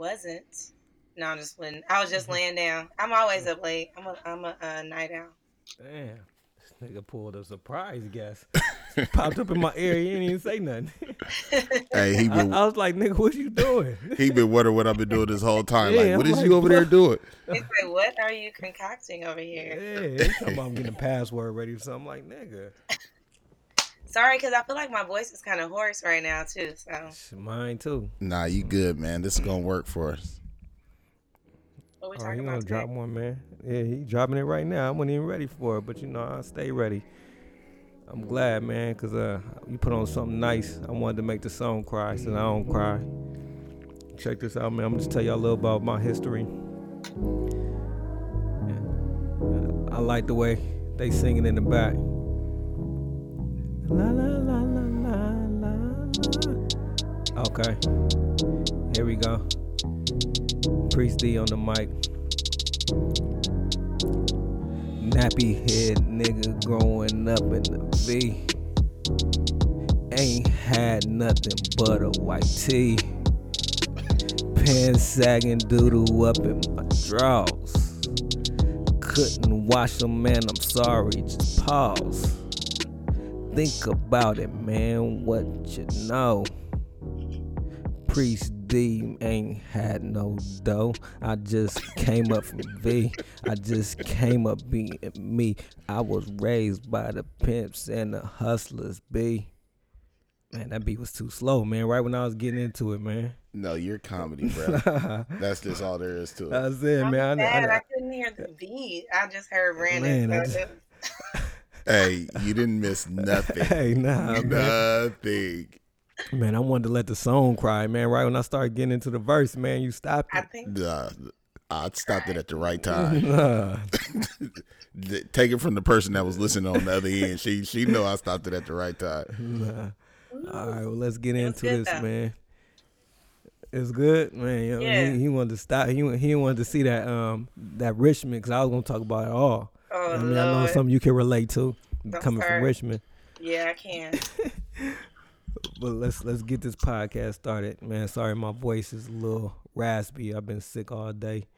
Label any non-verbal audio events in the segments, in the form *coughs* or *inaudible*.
wasn't. No, I'm just playing. I was just Mm-hmm. laying down. I'm always up late. I'm a I'm a uh, night owl. Damn. This nigga pulled a surprise guest. Popped up in my ear. He didn't even say nothing. *laughs* Hey, he been I was like, nigga, what you doing? *laughs* he been wondering what I've been doing this whole time. Yeah, like, what I'm is like, you over there doing? He's like, "What are you concocting over here?" Yeah, he talking about I'm getting a password ready for something. like, nigga. Sorry, because I feel like my voice is kind of hoarse right now too. So Shit, Mine too. Nah, you good, man. This is gonna work for us. what we Oh, talking he about? gonna drop today? one, man. Yeah, he dropping it right now. I wasn't even ready for it, but you know, I stay ready. I'm glad, man, cause uh, you put on something nice. I wanted to make the song cry, so I don't cry. Check this out, man. I'm gonna just tell y'all a little about my history. I like the way they singing in the back. La la la la la la. Okay, here we go. Priest D on the mic. Nappy head nigga growing up in the V. Ain't had nothing but a white tee. Pants sagging doodle up in my drawers. Couldn't wash them, man. I'm sorry. Just pause. Think about it, man. What you know? Priest D ain't had no dough. I just came up from V. I just came up being me. I was raised by the pimps and the hustlers, B. Man, that beat was too slow, man. Right when I was getting into it, man. No, you're comedy, bro. *laughs* That's just all there is to it. That's it, I'm man. I- sad. I- I, couldn't hear the beat. I just heard Brandon. Man, *laughs* I so just- it- Hey, you didn't miss nothing. *laughs* hey, nah. Nothing. Man, I wanted to let the song cry, man. Right when I started getting into the verse, man, you stopped it. I it. think Nah, I stopped it at the right time. Nah. Take it from the person that was listening on the other end. She she know I stopped it at the right time. Nah. All right, well, let's get It into this, though. man. It's good, man. You know, Yeah. he, he wanted to stop. He he wanted to see that um that Richmond because I was gonna talk about it all. Oh I mean, I know Lord. something you can relate to Don't coming start. from Richmond. Yeah, I can. *laughs* But let's let's get this podcast started, man. Sorry, my voice is a little raspy. I've been sick all day,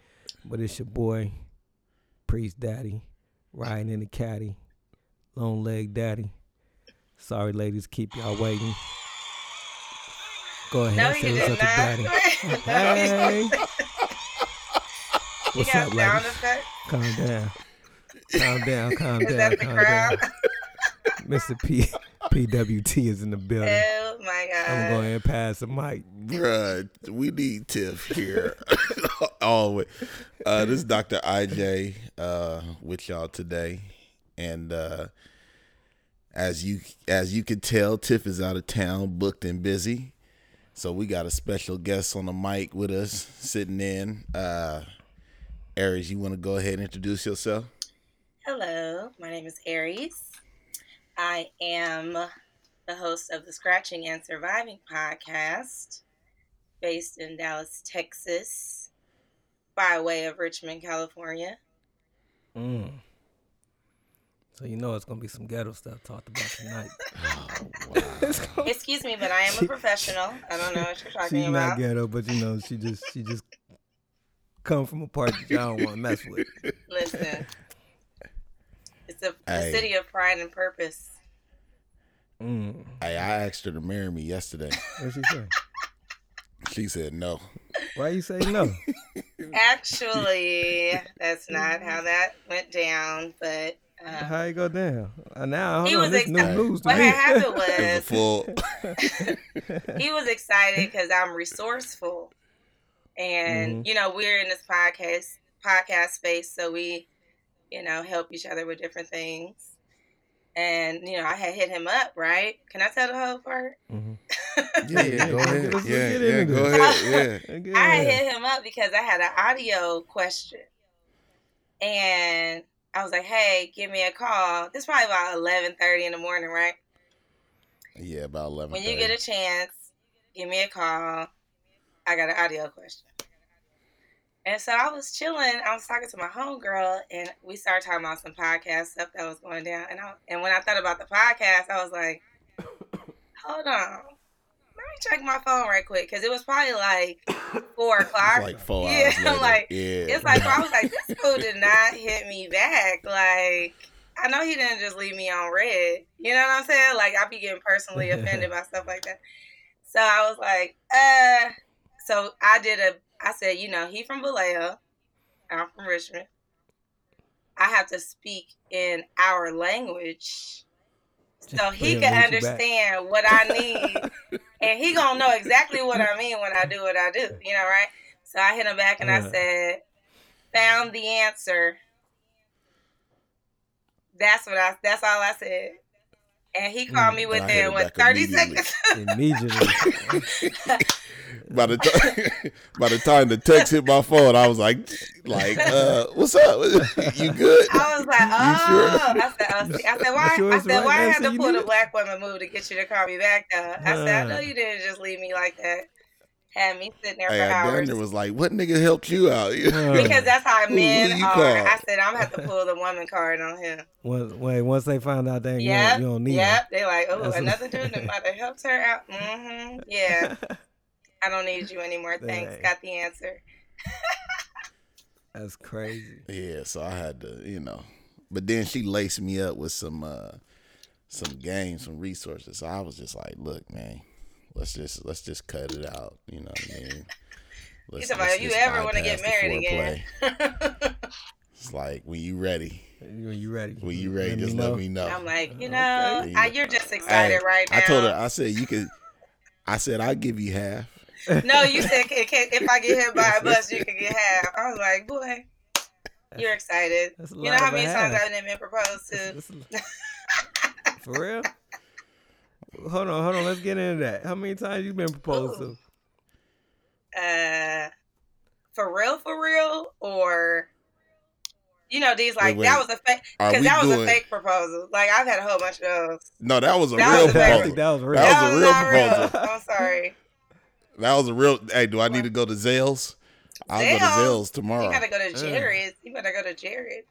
but it's your boy, Priest Daddy, riding in the caddy, long leg daddy. Sorry, ladies, keep y'all waiting. Go ahead, No, say what's up to daddy. *laughs* Hey, you what's got up, sound ladies? effects? Calm down, calm down, calm Is down, that the calm crowd? down. Mr. P PWT is in the building. Oh my god. I'm going to pass the mic. Bruh, we need Tiff here. *laughs* Always. Uh, this is Dr. IJ uh, with y'all today. And uh, as you as you can tell, Tiff is out of town, booked and busy. So we got a special guest on the mic with us, sitting in. Uh, Aries, you want to go ahead and introduce yourself? Hello, my name is Aries. I am the host of the Scratching and Surviving podcast based in Dallas, Texas, by way of Richmond, California. Mm. So you know it's gonna be some ghetto stuff talked about tonight. *laughs* *laughs* Excuse me, but I am a professional. I don't know what you're talking She's not ghetto, but you know she just she just come from a part that y'all don't want to mess with. Listen, it's a, a Hey. city of pride and purpose. Mm. Hey, I asked her to marry me yesterday. *laughs* What she say? She said no. Why you say no? *laughs* Actually, that's not how that went down, but. Uh, How you go down? Uh, now hold He was this new excited. news what had happened *laughs* was was he was excited because I'm resourceful, and Mhm. you know we're in this podcast podcast space, so we, you know, help each other with different things. And you know, I had hit him up, right? Can I tell the whole part? Mhm. *laughs* Yeah, yeah, go ahead. Let's- let's Yeah, yeah, go ahead. Yeah. *laughs* Okay. I had hit him up because I had an audio question, and I was like, "Hey, give me a call." This is probably about eleven thirty in the morning, right? Yeah, about eleven. When you get a chance, give me a call. I got an audio question. And so I was chilling. I was talking to my homegirl, and we started talking about some podcast stuff that was going down. And I, and when I thought about the podcast, I was like, *coughs* "Hold on, let me check my phone right quick because it was probably like *coughs* four o'clock. Like four yeah, hours *laughs* like yeah. it's like I was like, this *laughs* fool did not hit me back. Like I know he didn't just leave me on red. You know what I'm saying? Like I'd be getting personally *laughs* offended by stuff like that. So I was like, uh. So I did a. I said, you know, he from Vallejo. I'm from Richmond. I have to speak in our language so he can to hit you back. understand what I need, *laughs* and he gonna know exactly what I mean when I do what I do. You know, right? So I hit him back and I Uh. said, "Found the answer." That's what I. That's all I said. And he called Mm, me I within what thirty immediately. seconds. *laughs* Immediately. *laughs* by the time *laughs* by the time the text hit my phone, I was like, like, uh, what's up? *laughs* you good? I was like, oh. sure? I said, oh, see- I said, why? I said, right why I had to pull the black woman move to get you to call me back? Though I said, I know you didn't just leave me like that. Had me sitting there for I damn hours. near was like, what nigga helped you out? *laughs* Because that's how Who- men who are. call? I said I'm gonna have to pull the woman card on him. once, wait, once they find out that you, Yep, don't, you don't need yep. They like, oh, another dude that might have helped her out. Mm-hmm. Yeah, them. I don't need you anymore. Thanks. Got the answer. That's crazy. Yeah, so I had to, you know. But then she laced me up with some uh some games, some resources. So I was just like, look, man, let's just let's just cut it out. You know what I mean? *laughs* You Let's- talking about let's if you ever want to get married again? *laughs* It's like when you ready. When you ready? When you ready, just let me know. I'm like, you know, You I, know. you're just excited Hey, right now. I told her, I said you could I said I'll give you half. *laughs* No, you said "Can- can- if I get hit by a bus, you can get half. I was like, boy, you're excited. That's a You know how of a many times. I've been proposed to? That's- that's- *laughs* For real? Hold on, hold on. Let's get into that. How many times you been proposed Ooh. to? Uh, for real, for real, or you know, these like Wait, that was a fake because we that was doing a fake proposal. Like I've had a whole bunch of those. No, that was a That real was I fake. think proposal. that was real. That was a real proposal. real. I'm sorry. That was a real hey, do I need to go to Zales? I'll go to Zales? Zales tomorrow. You gotta go to Uh. Jared's. You better go to Jared.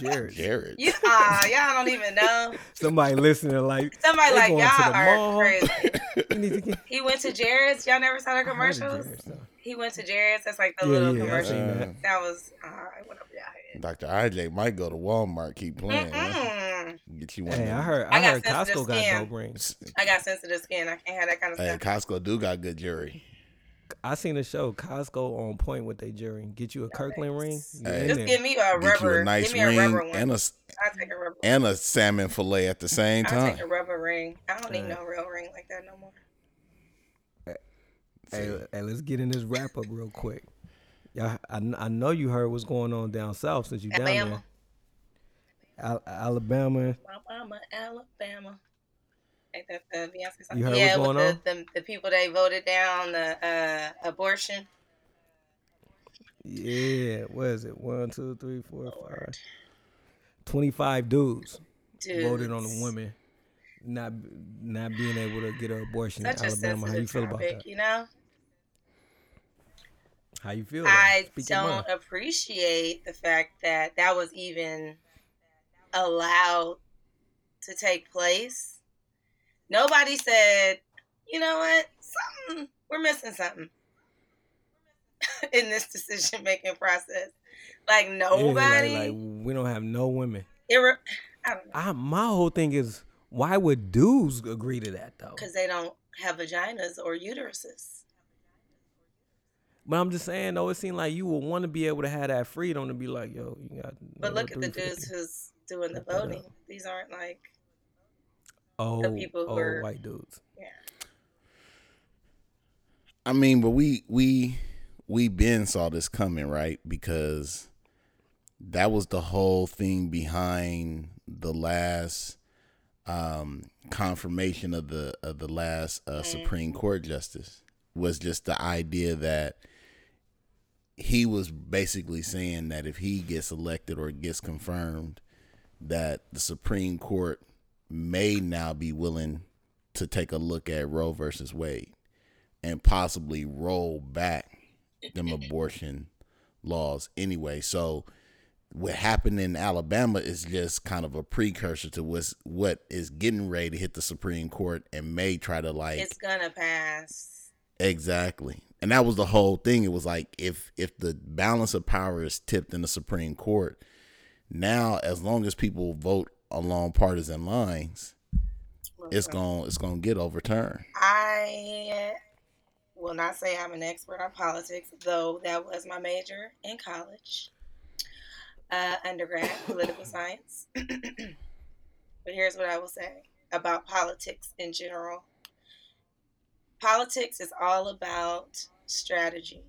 Jared. Jared. You ah, y'all don't even know. Somebody listening like Somebody like going y'all are mall. crazy. *laughs* you need to get He went to Jared's. Y'all never saw the I heard of commercials. Jared's, though. He went to Jared's. That's like the Yeah, little yeah, commercial. seen Uh, that. That was uh, Dr. IJ might go to Walmart, keep playing. man. Get you one. Hey, I heard. I I, heard sensitive Costco got skin. dope rings. I got sensitive skin. I can't have that kind of Hey, stuff. Costco do got good jewelry. I seen a show Costco on point with their jury. Get you a Kirkland ring. You Hey. Just there. give me a Get rubber. you a nice give me a ring rubber one. and a I'll take a rubber. and a salmon fillet at the same I'll time. take a rubber ring. I don't need no real ring like that no more. Hey, hey, let's get in this wrap up real quick. Yeah, I, I know you heard what's going on down south since you down there. Al- Alabama. Alabama, Alabama. Ain't that the Beyonce song? You heard yeah, what's with going the, the the people they voted down the uh, abortion. Yeah, what is it? One, two, three, four, Lord. five. Twenty-five dudes Dude, voted on the women not not being able to get an abortion Such in Alabama. How you sensitive feel about topic, that? you know. How you feel? I Speak your mind. don't appreciate the fact that that was even allowed to take place. Nobody said, you know what, something we're missing something *laughs* in this decision making process. Like nobody, like, like we don't have no women. I don't know, I, my whole thing is why would dudes agree to that though? because they don't have vaginas or uteruses. But I'm just saying though, it seemed like you would want to be able to have that freedom to be like, yo, you got. But look at the dudes who's doing the Look that up. voting. These aren't like oh, people who oh, are- white dudes. Yeah. I mean, but we we we been saw this coming, right? Because that was the whole thing behind the last um confirmation of the of the last uh, Supreme Court justice was just the idea that he was basically saying that if he gets elected or gets confirmed that the Supreme Court may now be willing to take a look at Roe versus Wade and possibly roll back them abortion *laughs* laws anyway. So what happened in Alabama is just kind of a precursor to what's what is getting ready to hit the Supreme Court and may try to like It's gonna pass. Exactly. And that was the whole thing. It was like if if the balance of power is tipped in the Supreme Court, now as long as people vote along partisan lines, it's going it's going to get overturned. I will not say I'm an expert on politics, though that was my major in college, uh, undergrad, *coughs* political science. *coughs* but here's what I will say about politics in general politics is all about strategy.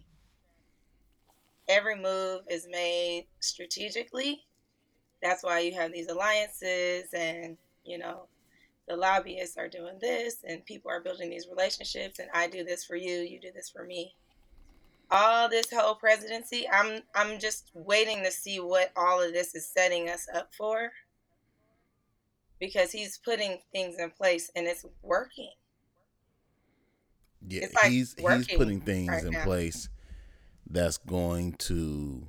Every move is made strategically. That's why you have these alliances and, you know, the lobbyists are doing this and people are building these relationships and I do this for you, you do this for me. All this whole presidency, I'm I'm just waiting to see what all of this is setting us up for because he's putting things in place and it's working. Yeah, like, he's he's putting things right in now. place that's going to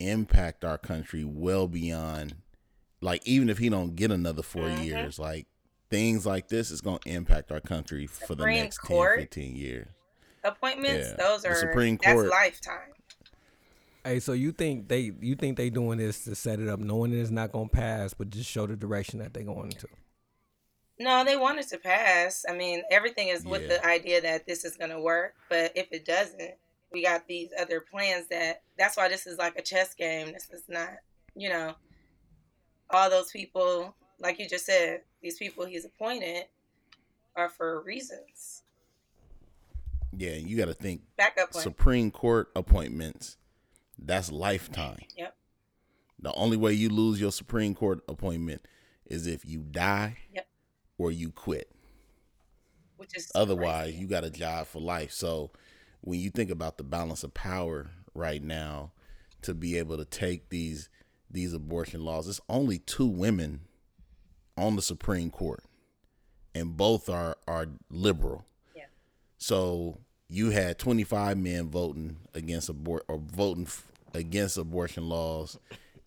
impact our country well beyond like even if he don't get another 4 Mhm. years, like things like this is going to impact our country for the next Court? 10, 15 years. Appointments, Yeah. those The are Supreme that's Court- lifetime. Hey, so you think they you think they doing this to set it up, knowing it's not gonna pass, but just show the direction that they're going into? No, they want it to pass. I mean, everything is with Yeah. the idea that this is going to work. But if it doesn't, we got these other plans that that's why this is like a chess game. This is not, you know, all those people, like you just said, these people he's appointed are for reasons. Yeah, you got to think Backup plan. Supreme Court appointments that's lifetime. Yep. The only way you lose your Supreme Court appointment is if you die Yep. Or you quit. which is Otherwise, crazy. you got a job for life. So when you think about the balance of power right now to be able to take these these abortion laws, it's only two women on the Supreme Court, and both are are liberal. Yeah. So you had 25 men voting against abort or voting f- against abortion laws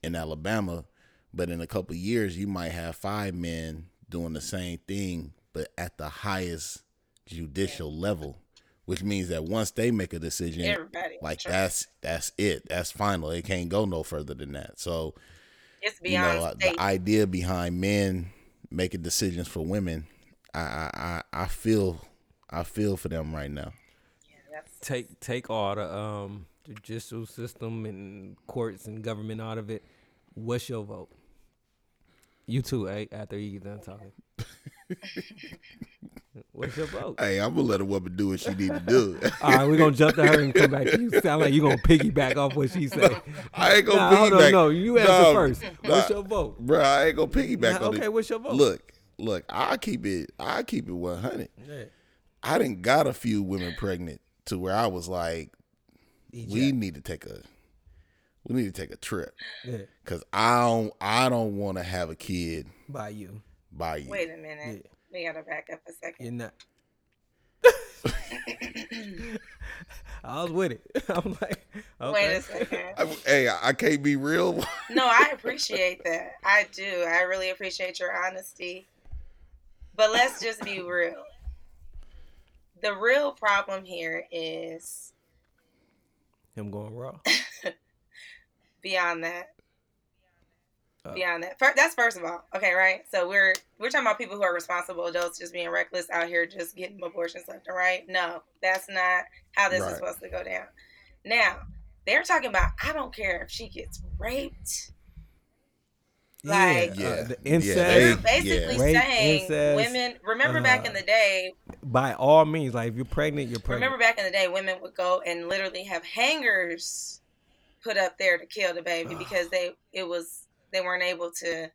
in Alabama, but in a couple of years you might have five men doing the same thing, but at the highest judicial level, which means that once they make a decision, everybody like sure. that's that's it, that's final. It can't go no further than that. So it's you know state. the idea behind men making decisions for women, I I I, I feel I feel for them right now. yeah, Take take all the um judicial system and courts and government out of it. What's your vote? You too, eh? After you get done talking. *laughs* What's your vote? Hey, I'm gonna let a woman do what she need to do. *laughs* All right, we're gonna jump to her and come back to you. Sound like you gonna piggyback off what she said. *laughs* I ain't gonna Nah, hold on, piggyback. no, you answer Nah, first. What's nah. your vote? Bro, I ain't gonna piggyback Nah, on okay, it. what's your vote? Look, look, I keep it. I keep it 100. Yeah. I didn't got a few women pregnant to where I was like, we need to take a, we need to take a trip yeah, because I don't, I don't want to have a kid by you. by you. wait a minute. We gotta back up a second. You're not. *laughs* I was with it. *laughs* I'm like, okay. Wait a second. I, hey, I, I can't be real. *laughs* No, I appreciate that. I do. I really appreciate your honesty. But let's just be real. The real problem here is Him going raw. Beyond that. Uh. Beyond that. Fir- That's first of all. Okay, right? So we're we're talking about people who are responsible adults just being reckless out here just getting abortions left and right. No, that's not how this Right. is supposed to go down. Now, they're talking about I don't care if she gets raped. Like- yeah, uh, the incest. They're basically yeah. Rape, saying incest, women. Remember back in uh, the day. by all means, like if you're pregnant, you're pregnant. Remember back in the day, women would go and literally have hangers put up there to kill the baby because they it was they weren't able to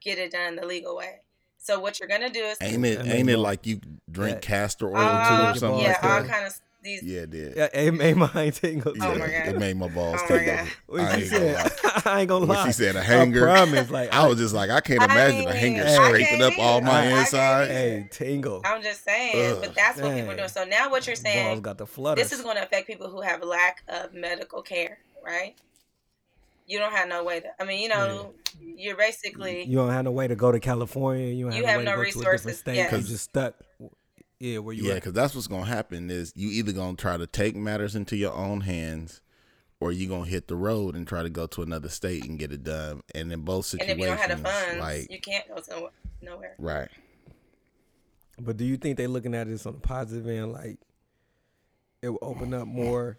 get it done the legal way. So what you're gonna do is ain't it? That Ain't it like you drink that- castor oil Uh, too or something yeah, like all kind of these. Yeah, it did. Yeah, it made mine *laughs* tingle. Yeah, Oh my God. It made my balls Oh my tingle. God. What I ain't gonna said, lie. *laughs* I ain't gonna When she said a hanger, I promise, like I was just like, I can't I imagine a hanger I scraping up all my either. I inside. hey, tingle. I'm just saying, Ugh. but that's what people are doing. So now what you're saying, Balls saying, got the flutters. this is going to affect people who have lack of medical care, right? you don't have no way to. I mean, you know, you're basically You don't have no way to go to California. You, don't You have, have no no way to go to a different resources, state. yes. You just stuck. Yeah, where you Yeah, because that's what's gonna happen is you either gonna try to take matters into your own hands, or you gonna hit the road and try to go to another state and get it done. And in both and situations, if you don't have the funds, like you can't go to nowhere. right, But do you think they're looking at this on the positive end, like it will open up more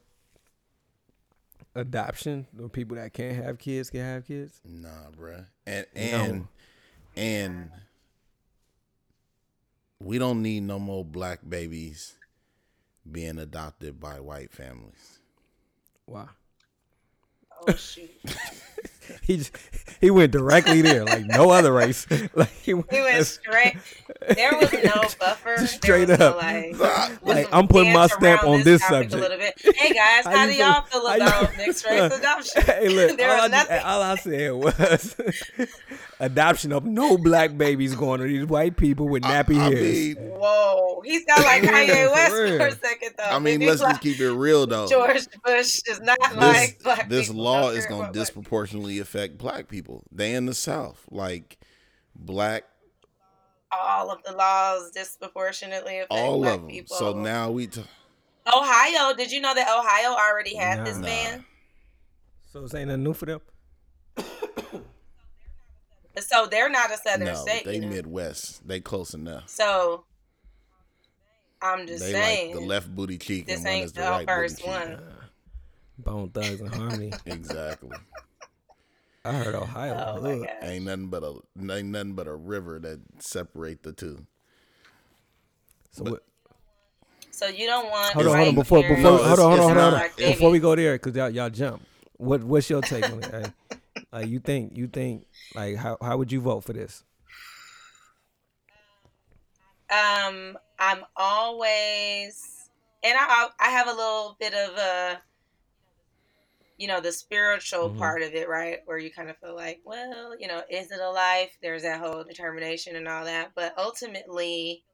adoption? The people that can't have kids can have kids. nah, bruh. and and and we don't need no more black babies being adopted by white families. Wow. Oh shoot, *laughs* *laughs* He just, he went directly there, like no other race. *laughs* Like he went, he went straight. *laughs* There was no buffer. Straight up. No, like, Like, I'm putting my stamp on this topic subject. A little bit. Hey guys, How how, do y'all feel about mixed race adoption? Hey, look, there all, was I, nothing. all I said was adoption of no black babies going to these white people with nappy I hairs. mean, Whoa, he sounded like Yeah, *laughs* Kanye West real. for a second though. I mean, He's let's like, just keep it real though. George Bush is not this like black this people. law is going about to black disproportionately affect black people. They in the South, like black, all of the laws disproportionately affect all black of them. people. So now we. T- Ohio, did you know that Ohio already had Nah. this Nah. ban? So it's ain't nothing new for them. *coughs* So they're not a southern no, state. they you know? Midwest. They close enough. So I'm just They saying like the left booty cheek this and one ain't is the the right booty first cheek. one. *laughs* Bone Thugs and Harmony. *laughs* Exactly. *laughs* I heard Ohio. Oh my Look. ain't nothing but a ain't nothing but a river that separate the two. So But- what, So you don't want hold on, hold on. Before here- before No, hold on, hold on, hold on. Like Before we go there, because y'all y'all jump. What what's your take on it? Hey? Like you think you think like how how would you vote for this? Um, I'm always, and I I have a little bit of a, you know, the spiritual Mhm. part of it, right? Where you kind of feel like, well, you know, is it a life? There's that whole determination and all that, but ultimately,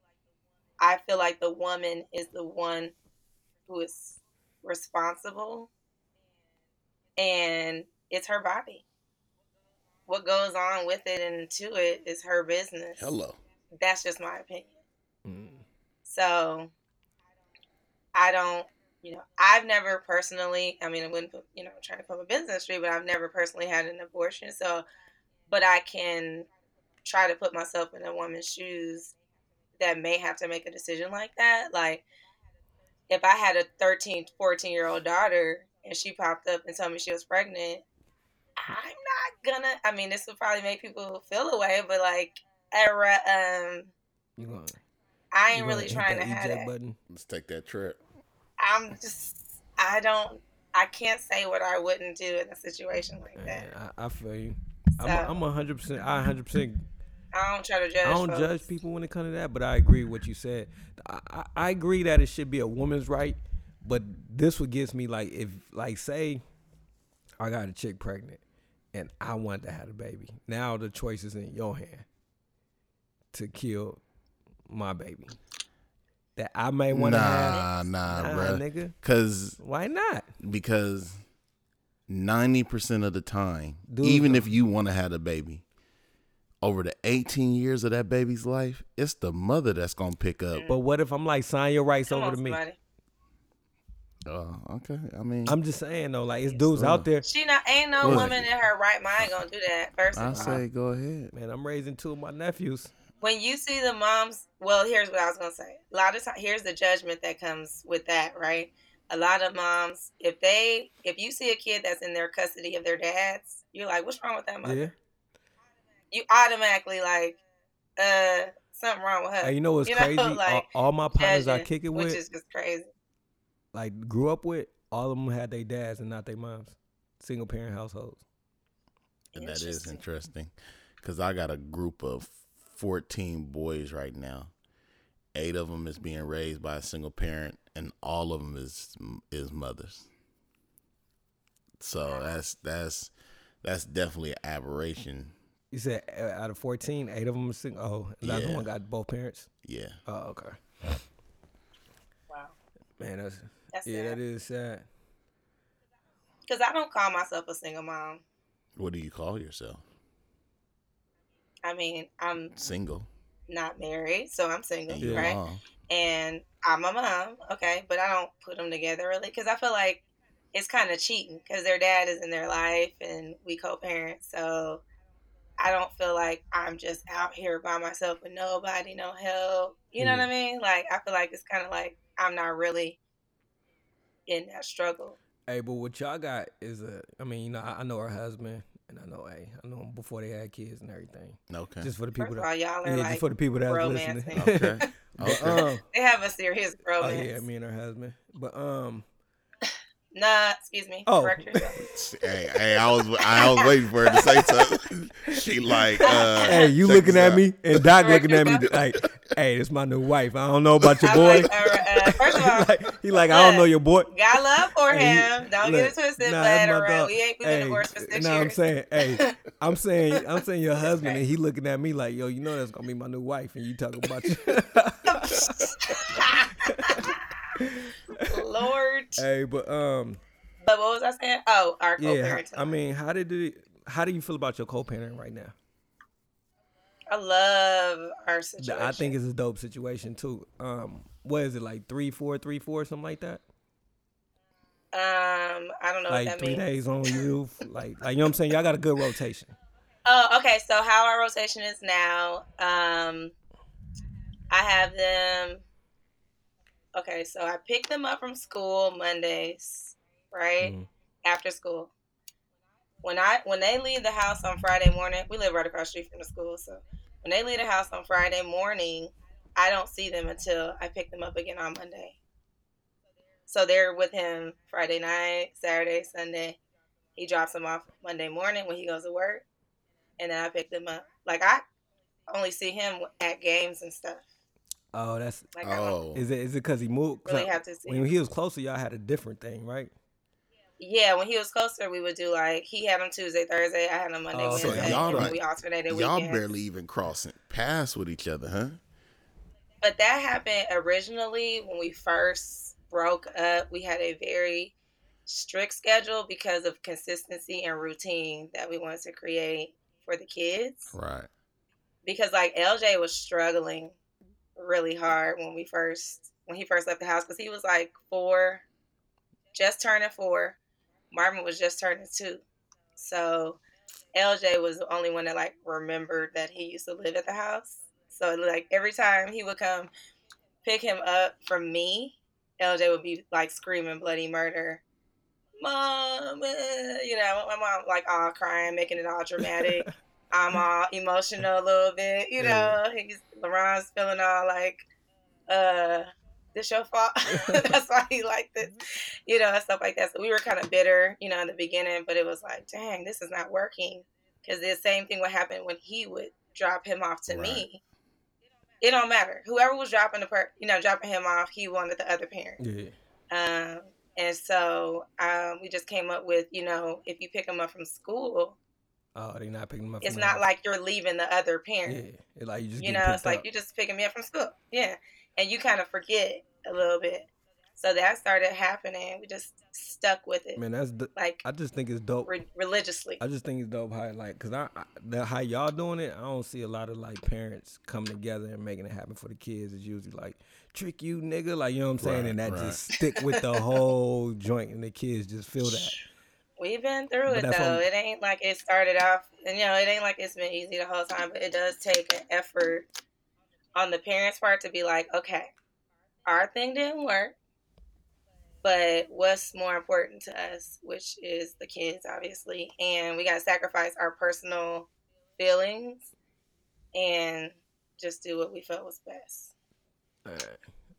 I feel like the woman is the one who is responsible, and it's her body. What goes on with it and to it is her business. Hello. That's just my opinion. Mm. So I don't, you know, I've never personally, I mean, I wouldn't, put, you know, try to put my business street, but I've never personally had an abortion. So, but I can try to put myself in a woman's shoes that may have to make a decision like that. Like, if I had a 13, 14 year old daughter and she popped up and told me she was pregnant, I'm not gonna, I mean, this would probably make people feel away, but like, era, um, You going? I ain't really trying to have that. button? Let's take that trip. I'm just, I don't, I can't say what I wouldn't do in a situation like that. Man, I, I feel you. So, I'm a hundred percent. I hundred percent. I don't try to judge. I don't folks. judge people when it comes to that, but I agree with what you said. I, I, I agree that it should be a woman's right, but this what gets me like if like say I got a chick pregnant and I want to have a baby. Now the choice is in your hand to kill my baby that I may want to have. Nah, nah, Nah, bruh. nigga. Cause Why not? because ninety percent of the time, Dude, even no. if you want to have a baby, over the eighteen years of that baby's life, it's the mother that's gonna pick up. But what if I'm like sign your rights Come over on, to me? somebody. Oh, okay. I mean, I'm just saying though, like it's dudes out there. She not ain't no What? woman in her right mind gonna do that. First I of all, say go ahead. Man, I'm raising two of my nephews. when you see the moms, well, here's what I was gonna say. A lot of time, here's the judgment that comes with that, right? A lot of moms, if they, if you see a kid that's in their custody of their dads, you're like, what's wrong with that mother? Yeah. You automatically like, uh, something wrong with her. Hey, you know what's You know, *laughs* crazy? all, like, all my partners I kick it with, which with, is just crazy. Like grew up with, all of them had their dads and not their moms. Single parent households. And that is Interesting. interesting because I got a group of 14 boys right now. Eight of them is being raised by a single parent, and all of them is is mothers. So that's that's that's definitely an aberration. You said uh, out of 14, eight of them are single. Oh, the other Yeah. one got both parents. Yeah, Oh, okay. Wow. Man, that's That's yeah, sad. that is sad. Because I don't call myself a single mom. What do you call yourself? I mean, I'm Single. not married, so I'm single, And right? mom. And I'm a mom, okay, but I don't put them together really because I feel like it's kind of cheating because their dad is in their life and we co-parent, so I don't feel like I'm just out here by myself with nobody, no help. You know what I mean? Like I feel like it's kind of like I'm not really in that struggle. Hey, but what y'all got is a. I mean, you know, I, I know her husband, and I know, hey, I know him before they had kids and everything. Okay. Just for the First people of that, all, y'all are yeah, like just for the people that's romancing. listening. Okay. *laughs* But, um, they have a serious romance. oh yeah, me and her husband. But um, Nah, excuse me. Oh. *laughs* Hey, hey, I was I was waiting for her to say something. *laughs* She like, uh, *laughs* hey, you looking at out. me and Doc Correct looking at me yourself. like, hey, this my new wife. I don't know about your I'm boy. like, uh, uh, first of he all, like, he like, I don't know your boy. got love for Hey, him. Don't look, get it twisted, nah, but that's my around, dog. we ain't we been divorced for six nah, I'm saying, hey, I'm saying, I'm saying your husband, and he looking at me like, yo, you know that's gonna be my new wife, and you talking about you. Lord. hey, but um, But what was I saying? Oh, our yeah, co-parenting. I mean, how did it? How do you feel about your co-parenting right now? I love our situation. I think it's a dope situation too. Um, what is it like three, four, three, four, something like that? Um, I don't know what like that three means. days on you, *laughs* like, like you know what I'm saying. Y'all got a good rotation. Oh, okay. So how our rotation is now? Um, I have them. Okay, so I pick them up from school Mondays, right Mhm. after school. When I when they leave the house on Friday morning, we live right across the street from the school. So when they leave the house on Friday morning, I don't see them until I pick them up again on Monday. So they're with him Friday night, Saturday, Sunday. He drops them off Monday morning when he goes to work, and then I pick them up. Like I only see him at games and stuff. Oh, that's Like I don't Oh, is it? Is it because he moved? 'Cause really I- have to see. when him. he was closer, y'all had a different thing, right? Yeah, when he was closer, we would do like he had them Tuesday, Thursday. I had them Monday, Oh, so y'all and then we alternated y'all weekends. barely even crossing paths with each other, huh? But that happened originally when we first broke up. We had a very strict schedule because of consistency and routine that we wanted to create for the kids. Right. Because like LJ was struggling really hard when we first when he first left the house because he was like four, just turning four. Marvin was just turning two. So LJ was the only one that like remembered that he used to live at the house. So like every time he would come pick him up from me, LJ would be like screaming bloody murder. Mom, eh," you know, my mom like all crying, making it all *laughs* dramatic. I'm all emotional a little bit, you know. He's LeBron's feeling all like, uh, this your fault. *laughs* That's why he like this, *laughs* you know, and stuff like that. So we were kind of bitter, you know, in the beginning, but it was like, dang, this is not working. Because the same thing would happen when he would drop him off to Right. me. It don't matter. Whoever was dropping the per, you know, dropping him off, he wanted the other parent. Yeah. Um, and so um, we just came up with, you know, if you pick him up from school, Oh, they not picking him up. it's from not the- like you're leaving the other parent. Yeah, it's like you just you know, it's picked like up. you're just picking me up from school. Yeah. And you kind of forget a little bit. So that started happening. We just stuck with it, Man, that's d- like I just think it's dope. re- religiously. I just think it's dope how like, cause I, I the, how y'all doing it. I don't see a lot of like parents coming together and making it happen for the kids. It's usually like trick you, nigga, like you know what I'm saying, Right, and that right. just stick with the *laughs* whole joint, and the kids just feel that. We've been through But it though. It ain't like it started off, and you know, it ain't like it's been easy the whole time. But it does take an effort on the parents' part to be like, okay, our thing didn't work, but what's more important to us, which is the kids, obviously, and we got to sacrifice our personal feelings and just do what we felt was best.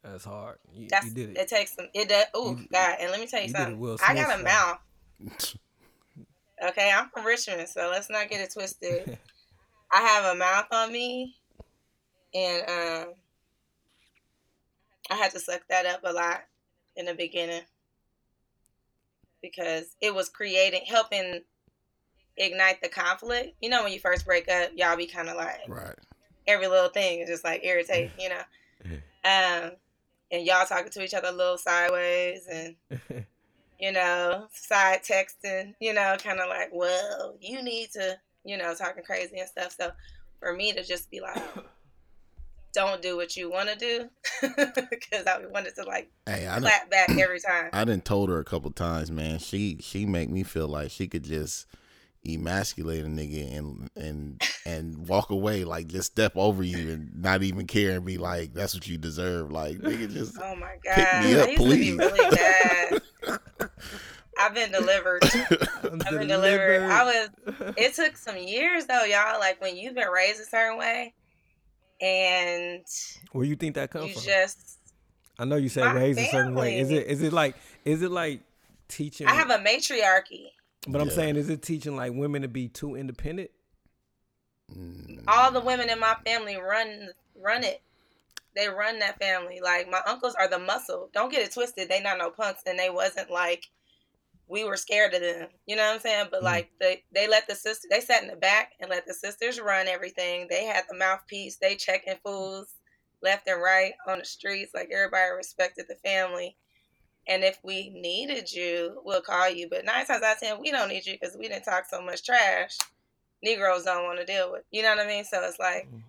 That's hard. You, That's you did it. it takes some. It does. Oh God! And let me tell you, you something. I got a mouth. Okay, I'm from Richmond, so let's not get it twisted. *laughs* I have a mouth on me, and um, I had to suck that up a lot in the beginning because it was creating, helping ignite the conflict. You know, when you first break up, y'all be kind of like Right. every little thing is just like irritating, you know. Um, and y'all talking to each other a little sideways, and *laughs* you know, side texting, you know, kind of like, well, you need to, you know, talking crazy and stuff. So for me to just be like, *coughs* don't do what you *laughs* want to do, because I wanted to like Hey, I clap back every time. I didn't told her a couple times, man. She she make me feel like she could just emasculate a nigga and and and walk away, like just step over you and not even care and be like, that's what you deserve. Like nigga, just Oh my god, Pick me up, I used please. to be really bad. *laughs* I've been delivered. *laughs* I've been delivered. I was. It took some years though, y'all. Like when you've been raised a certain way, and Where you think that comes you from? just. I know you said my raised a certain way. Is it is it like is it like teaching? I have a matriarchy. but I'm Yeah. saying, is it teaching like women to be too independent? All the women in my family run run it. They run that family. Like my uncles are the muscle. Don't get it twisted. They not no punks, and they wasn't like we were scared of them. You know what I'm saying? But Mm. like they they let the sister they sat in the back and let the sisters run everything. They had the mouthpiece. They checking fools left and right on the streets. Like everybody respected the family. And if we needed you, we'll call you. But nine times out of ten, we don't need you because we didn't talk so much trash. Negroes don't want to deal with. You know what I mean? So it's like Mm.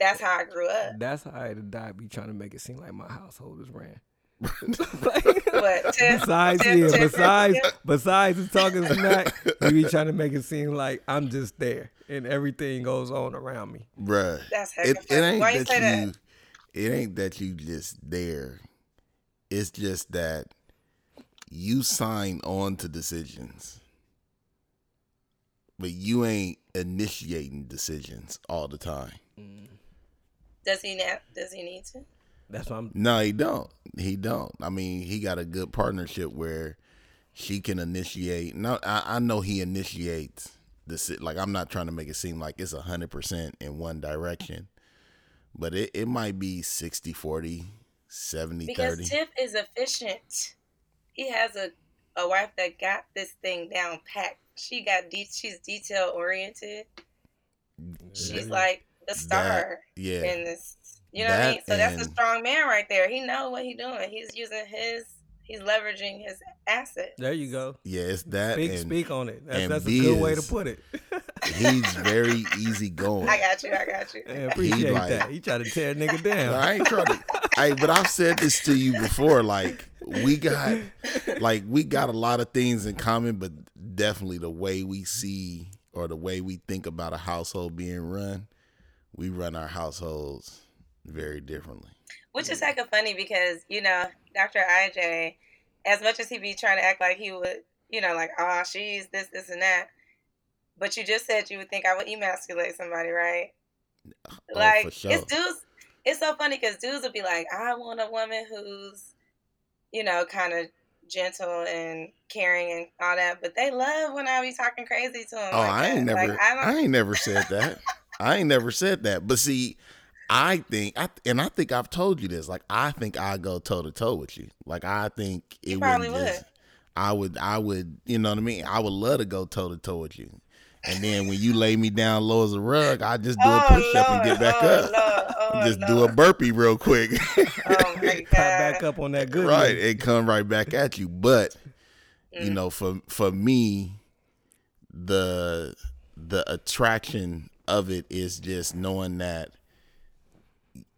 That's how I grew up. That's how I had to die. Be trying to make it seem like my household is ran. *laughs* *laughs* But Tiff, besides, Tiff- yeah, Tiff- besides, besides the talking smack, you be trying to make it seem like I'm just there and everything goes on around me. bruh. that's It, it ain't Why you that say you that? it ain't that you just there. It's just that you sign on to decisions. But you ain't initiating decisions all the time. Mm. Does he not? Does he need to? That's what I'm. No, he don't. He don't. I mean, he got a good partnership where she can initiate. No, I, I know he initiates this. Like, I'm not trying to make it seem like it's hundred percent in one direction, but it, it might be 60, 40, 70, Because 30. Tiff is efficient. He has a a wife that got this thing down packed. She got de- she's detail oriented. She's like the star yeah, in this. You know what I mean? That So that's a strong man right there. He know what he doing. He's using his. He's leveraging his assets. There you go. yeah. It's that, Speak, and speak on it. That's, that's a good way to put it. *laughs* he's very easy going. I got you. I got you. I appreciate like- that. He try to tear a nigga down. *laughs* I ain't trying to. I but I've said this to you before. Like we got, like we got a lot of things in common, but definitely the way we see or the way we think about a household being run, we run our households very differently. Which is hecka funny because, you know, Dr. IJ, as much as he be trying to act like he would, you know, like, oh, she's this, this, and that. But you just said you would think I would emasculate somebody, right? Oh, like, for sure. it's dudes. It's so funny because dudes would be like, I want a woman who's, you know, kind of gentle and caring and all that. But they love when I be talking crazy to them. Oh, like I ain't that. never, Like, I I ain't never said that. *laughs* I ain't never said that. But see, I think, I, and I think I've told you this. Like, I think I go toe to toe with you. Like, I think it You would just, I would, I would, you know what I mean. I would love to go toe to toe with you. And then when you lay me down low as a rug, I just do a Oh, push up and get back oh, up. Lord, *laughs* oh, just do a burpee real quick. Oh, *laughs* my Pop back up on that good right, news. and come right back at you. But Mm. you know, for for me, the the attraction of it is just knowing that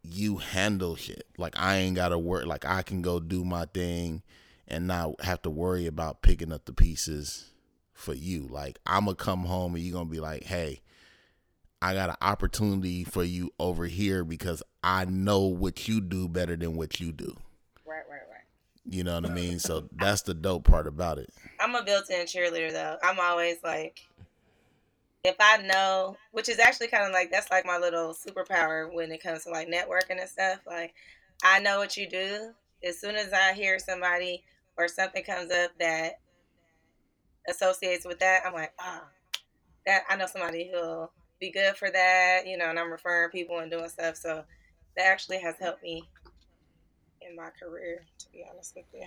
you handle shit. Like I ain't gotta work. Like I can go do my thing and not have to worry about picking up the pieces for you. Like I'm gonna come home and you're gonna be like, hey. I got an opportunity for you over here because I know what you do better than what you do. Right, right, right. You know what I mean? So that's the dope part about it. I'm a built-in cheerleader though. I'm always like, if I know, which is actually kind of like that's like my little superpower when it comes to like networking and stuff. Like, I know what you do. As soon as I hear somebody or something comes up that associates with that, I'm like, ah, that I know somebody who'll be good for that. You know, and I'm referring people and doing stuff. So that actually has helped me in my career, to be honest with you.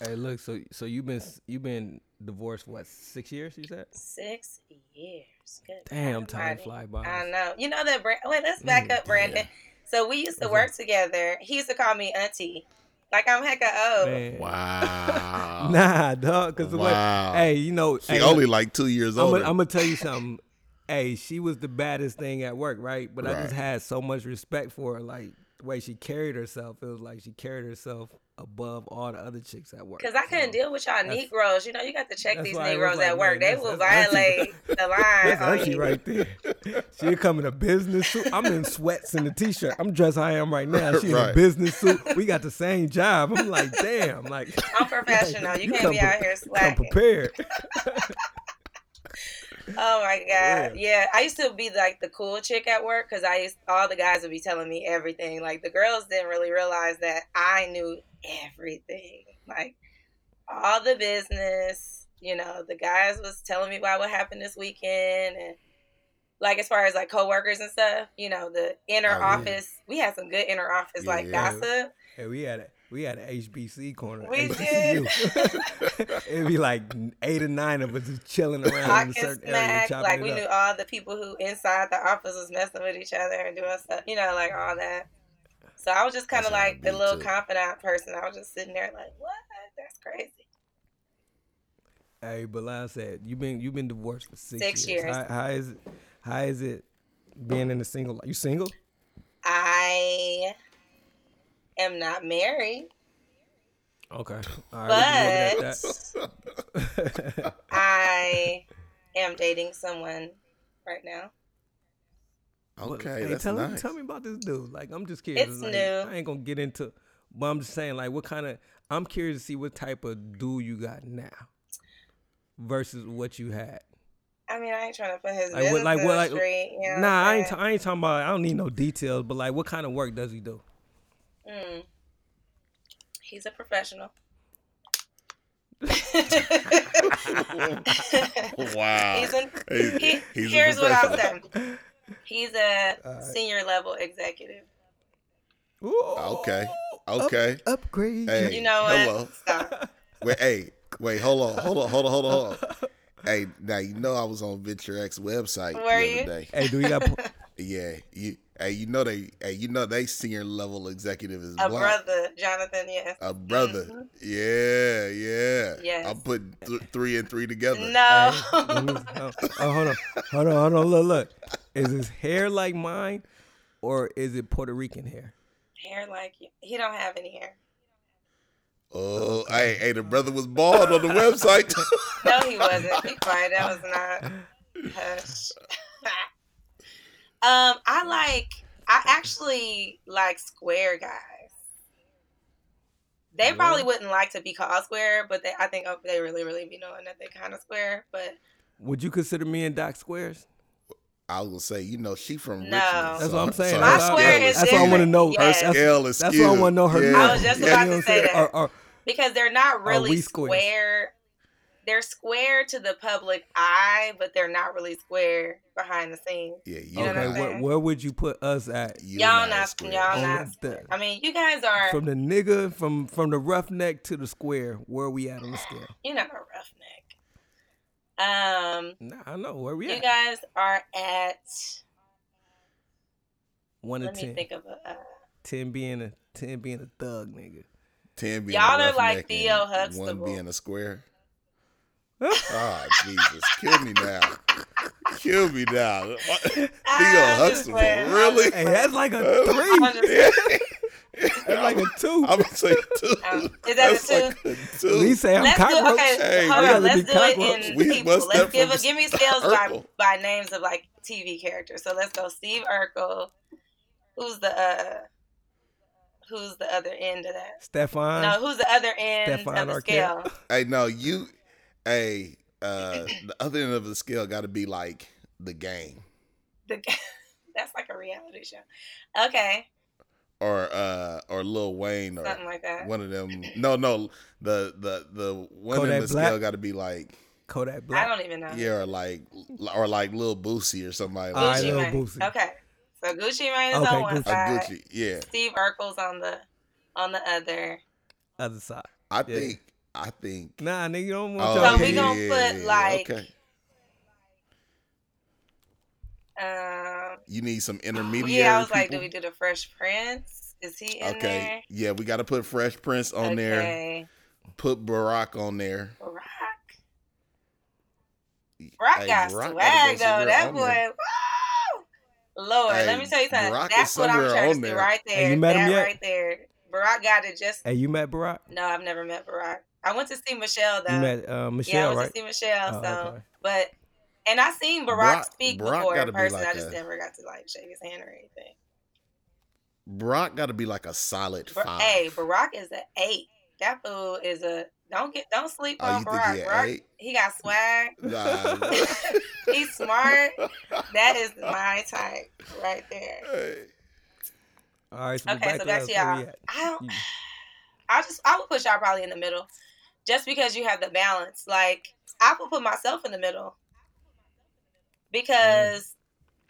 Hey, look. So so you've been you've been divorced for what six years? You said. Six years. Good Damn, God time almighty. fly by. I know. You know that. Brand- Wait, let's back Mm, up, Brandon. yeah. So we used to What's work together. He used to call me Auntie, Like I'm hecka old. Man. Wow. *laughs* Nah, dog. Cause the way, Wow. hey, you know, She hey, only like two years old. I'm gonna tell you *laughs* something. Hey, she was the baddest thing at work, right? But I just had so much respect for her, like the way she carried herself. It was like she carried herself above all the other chicks at work. Cause I couldn't So, deal with y'all Negroes. You know, you got to check these why it was Negroes like, at work. man, they will violate *laughs* the line That's on you. right there. *laughs* She come in a business suit. I'm in sweats and a t-shirt. I'm dressed how I am right now. She in a business suit. We got the same job. I'm like, damn, like I'm professional. *laughs* You can't come be out pre- here come slacking. prepared. Oh my *laughs* god, Yeah. yeah. I used to be like the cool chick at work because I used all the guys would be telling me everything. Like the girls didn't really realize that I knew everything, like all the business. You know, the guys was telling me about what happened this weekend and. Like as far as like coworkers and stuff, you know, the inner Oh, yeah. office. We had some good inner office like Yeah. gossip. Hey, we had a we had an HBC corner. We HBCU. *laughs* It'd be like eight or nine of us just chilling around in Talking a certain area, smack, chopping like it we up. knew all the people who inside the office was messing with each other and doing stuff, you know, like all that. So I was just kind of like the little too. confidant person. I was just sitting there like, what? That's crazy. Hey, but like I said, you've been you've been divorced for six, Six years. years. How, how is it? How is it being in a single? You single? I am not married, Okay. *laughs* All right. but leave it at that. I am dating someone right now. okay, hey, that's tell nice. me, tell me about this dude. Like, I'm just curious. It's like, new. I ain't gonna get into, but I'm just saying, like, what kind of? I'm curious to see what type of dude you got now versus what you had. I mean, I ain't trying to put his Like, business what- like, what, like- street. You know nah, I'm I ain't. T- I ain't talking about. I don't need no details, but like, what kind of work does he do? Mm. He's a professional. wow. He's an, He's- he, he's a here's what I'll say. He's a Alright. senior level executive. Ooh, Okay. Okay. Up- upgrade. Hey. You know what? hello. Stop. *laughs* Wait, hey, wait, hold on, hold on, hold on, hold on, hold on. Hey, now you know I was on Venture X website Were the other you? day. Hey, do we got? *laughs* *laughs* Yeah, you, hey, you know they, hey, you know they senior level executive is A black. brother, Jonathan, yes. A brother. Mhm. Yeah, yeah. Yes. I'm putting th- three and three together. No. Hey, *laughs* oh, oh, hold on, hold on, hold on. Look, look. Is his hair like mine, or is it Puerto Rican hair? hair like he don't have any hair. Oh, hey, hey, the brother was bald on the website. *laughs* No, he wasn't. Be quiet. That was not. *laughs* Hush. Um, I like. I actually like square guys. They probably wouldn't like to be called square, but they, I think oh, they really, really be knowing that they kind of square. But Would you consider me and Doc squares? I was gonna say, you know, she from No. Richmond. That's so what I'm saying. so My that's square is That's what I want to know. Yes. That's, Scale is that's what I want to know. Her. Yeah. I was just You about know to say that. Or- or- because they're not really we squares? square. They're square to the public eye, but they're not really square behind the scenes. Yeah, You know what okay, not. where, where would you put us at? You're Y'all not, not- square. y'all On not- the- I mean, you guys are. from the nigga, from from the roughneck to the square. Where are we at on the scale? You're not a roughneck. Um, Nah, I know where we you at. guys are at. One to Let me ten. think of a. Uh, Ten being a ten being a thug nigga. Ten being Y'all a are like roughneck Theo and One being a square. Oh Jesus, kill me now. Kill me now. What? Theo I'm Huxtable, really? Hey, that's like a I'm three. *laughs* That's like a two. I'm gonna say two. Um, is that a That's two? like a two. We say I'm Let's do cockroach. okay. Hey, hold we on. gotta Let's be do cockroach. it in We people. must Let's give from a, give me scales by by names of like TV characters. So let's go. Steve Urkel. Who's the uh? Who's the other end of that? Stefan. No, who's the other end Stefan of the Urkel. scale? Hey, no, you. Hey, uh, *laughs* the other end of the scale got to be like the game, The, *laughs* that's like a reality show. Okay, or uh, or Lil Wayne, or something like that. one of them. No, no, the the the one Kodak in the Black? scale got to be like Kodak Black. I don't even know. yeah, or like or like Lil Boosie or somebody All like right, Lil that. Boosie. Okay, so Gucci Mane is Okay, on one Gucci. A side. Gucci, yeah. Steve Urkel's on the on the other. Other side. I Yeah. think I think. Nah, nigga, you don't want Oh, your So we opinion. gonna put, like- okay. Um, You need some intermediate. yeah, I was like, do we do the Fresh Prince? Is he in Okay, yeah, we got to put Fresh Prince on there? there. Okay. Put Barack on there. Barack. Barack Hey, got Barack swag go though. That boy. there. Woo! Lord, Hey, let me tell you something. Barack is That's what I'm somewhere trying on to see there. right Hey, there. you met him yet? right there. Barack got it just. Hey, you met Barack? No, I've never met Barack. I went to see Michelle though. You met uh, yeah, I went right? to see Michelle. Oh, so, okay. but and I seen Barack, Barack- speak Barack before gotta in be person. like I just a- never got to like shake his hand or anything. Barack got to be like a solid Bar- five. hey, Barack is an eight. That fool is a don't get don't sleep Oh, on you think Barack. he a Barack, eight? he got swag. Nah. *laughs* He's smart. That is *laughs* my type right there. Hey. All right, so Okay, back so to back to y'all. I don't. You- *sighs* I just I would put y'all probably in the middle, just because you have the balance. Like I will put myself in the middle because,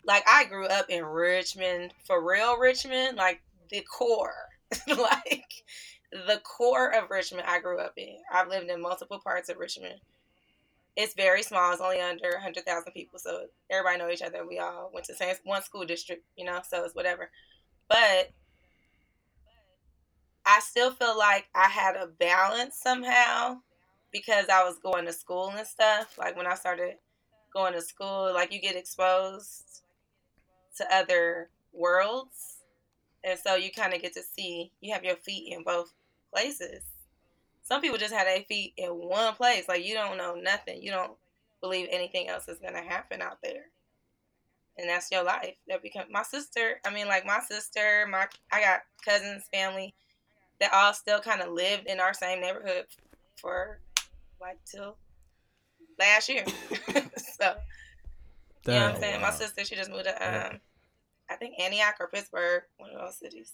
like, I grew up in Richmond, for real, Richmond, like the core, *laughs* like the core of Richmond. I grew up in. I've lived in multiple parts of Richmond. It's very small. It's only under hundred thousand people, so everybody know each other. We all went to same one school district, you know. So it's whatever. But I still feel like I had a balance somehow because I was going to school and stuff. Like when I started going to school, like you get exposed to other worlds. And so you kind of get to see, you have your feet in both places. Some people just have their feet in one place. Like you don't know nothing. You don't believe anything else is going to happen out there. And that's your life. That become my sister. I mean, like my sister, my I got cousins, family that all still kind of lived in our same neighborhood for like till last year. *laughs* so you know what I'm saying? My sister, she just moved to Yeah. um, I think Antioch or Pittsburgh, one of those cities.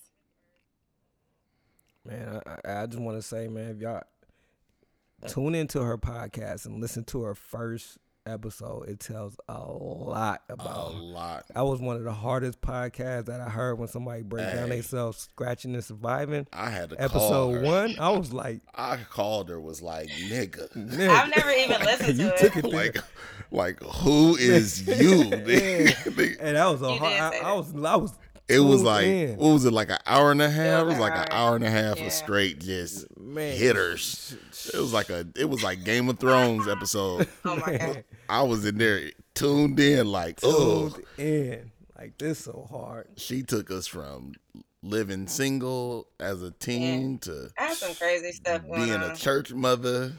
Man, I, I- I just want to say, man, if y'all tune into her podcast and listen to her first episode, it tells a lot about A lot. That was one of the hardest podcasts that I heard when somebody break down Hey. themselves scratching and surviving. I had to call Episode her. one, I was like, I called her. Was like, nigga. *laughs* nigga. I've never even *laughs* listened you to took it. it like, like who is *laughs* you? Yeah. and that was a You hard. I, I was, I was. It was like, in. what was it? Like an hour and a half. It was was like an an hour and a half Yeah. of straight just man hitters. It was like a. It was like Game of Thrones episode. *laughs* Oh my god. I was in there tuned in like, oh. tuned in like this so hard. She took us from living single as a teen to I have some crazy stuff going being on. a church mother.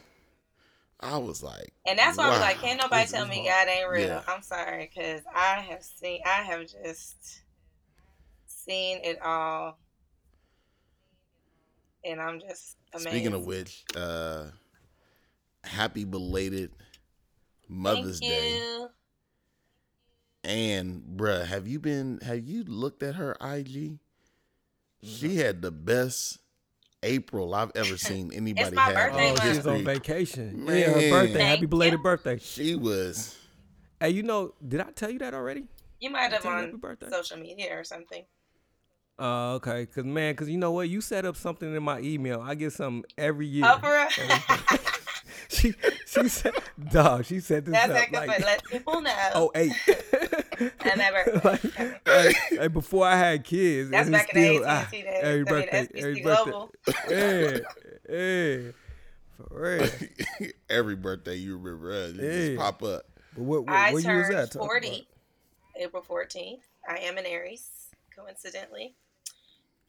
I was like, And that's why I was like, can't nobody tell me hard. God ain't real. Yeah. I'm sorry, because I have seen, I have just seen it all. And I'm just amazed. Speaking of which, uh, happy belated Mother's Thank Day. And bruh, have you been have you looked at her IG? She had the best April I've ever *laughs* seen anybody my have. birthday Oh, she's on vacation. Man. Yeah, her birthday. Thank Happy belated you. birthday. She was Hey, you know, did I tell you that already? You might have Tell you on birthday. social media or something. Oh, okay. Cause man, cause you know what? You set up something in my email. I get something every year. Oh, for real? *laughs* she she said, dog. She said this That's up like, like let people know. oh eight. And that birthday. like, *laughs* hey, hey, before I had kids. That's and it's back in the ah, AT&T days. Every birthday, SBC every Global. birthday. *laughs* Yeah, yeah. For real. every birthday you remember us. You just Yeah. pop up. But what, what, I what year was turned that? Talk about 40 April 14th. I am an Aries, coincidentally.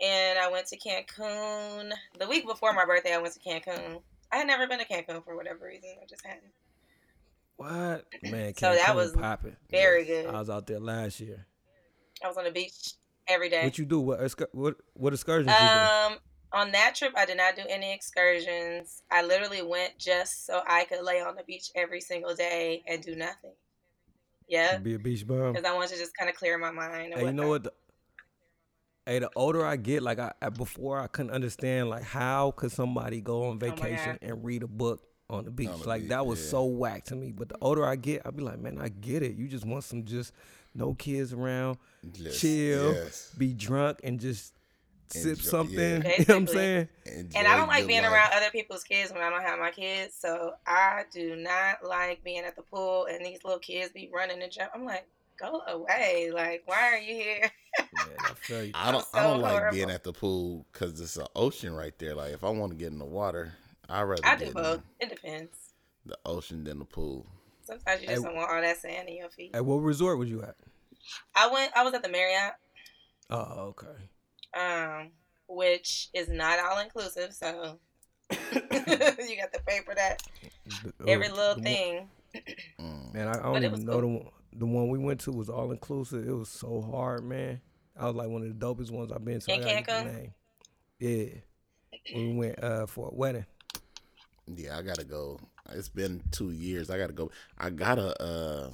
And I went to Cancun. The week before my birthday, I went to Cancun. I had never been to Cancun for whatever reason. I just hadn't. What? *clears throat* Man, So that was popping. Very good. I was out there last year. I was on the beach every day. What you do? What what what excursions you do? Um, on that trip, I did not do any excursions. I literally went just so I could lay on the beach every single day and do nothing. Yeah, Be a beach bum. because I wanted to just kind of clear my mind. And you know what? The, hey, the older I get, like I, I before I couldn't understand like how could somebody go on Oh vacation and read a book on the beach? On the like beach, that was yeah. so whack to me. But the older I get, I'll be like, man, I get it. You just want some just no kids around, Just- chill, yes. be drunk, and just sip something. yeah. *laughs* You know what I'm saying? Enjoy And I don't like being life. around other people's kids when I don't have my kids. So I do not like being at the pool and these little kids be running and jump. I'm like, go away. Like, why are you here? Man, I you. I don't. so I don't like being at the pool because it's an ocean right there. Like if I want to get in the water, I rather I get do in both. It depends. the ocean than the pool. Sometimes you just Hey, don't want all that sand in your feet. At what resort was you at? I went. I was at the Marriott, Oh, okay. um, which is not all inclusive. So *coughs* *laughs* you got to pay for that The- every uh, little the thing. Mm. Man, I, I don't it was even know cool. the one, the one we went to was all inclusive. It was so hard, man. I was like one of the dopest ones I've been to. I In gotta get the Cancun? Yeah, we went uh, for a wedding. Yeah, I gotta go. It's been two years. I gotta go. I gotta uh,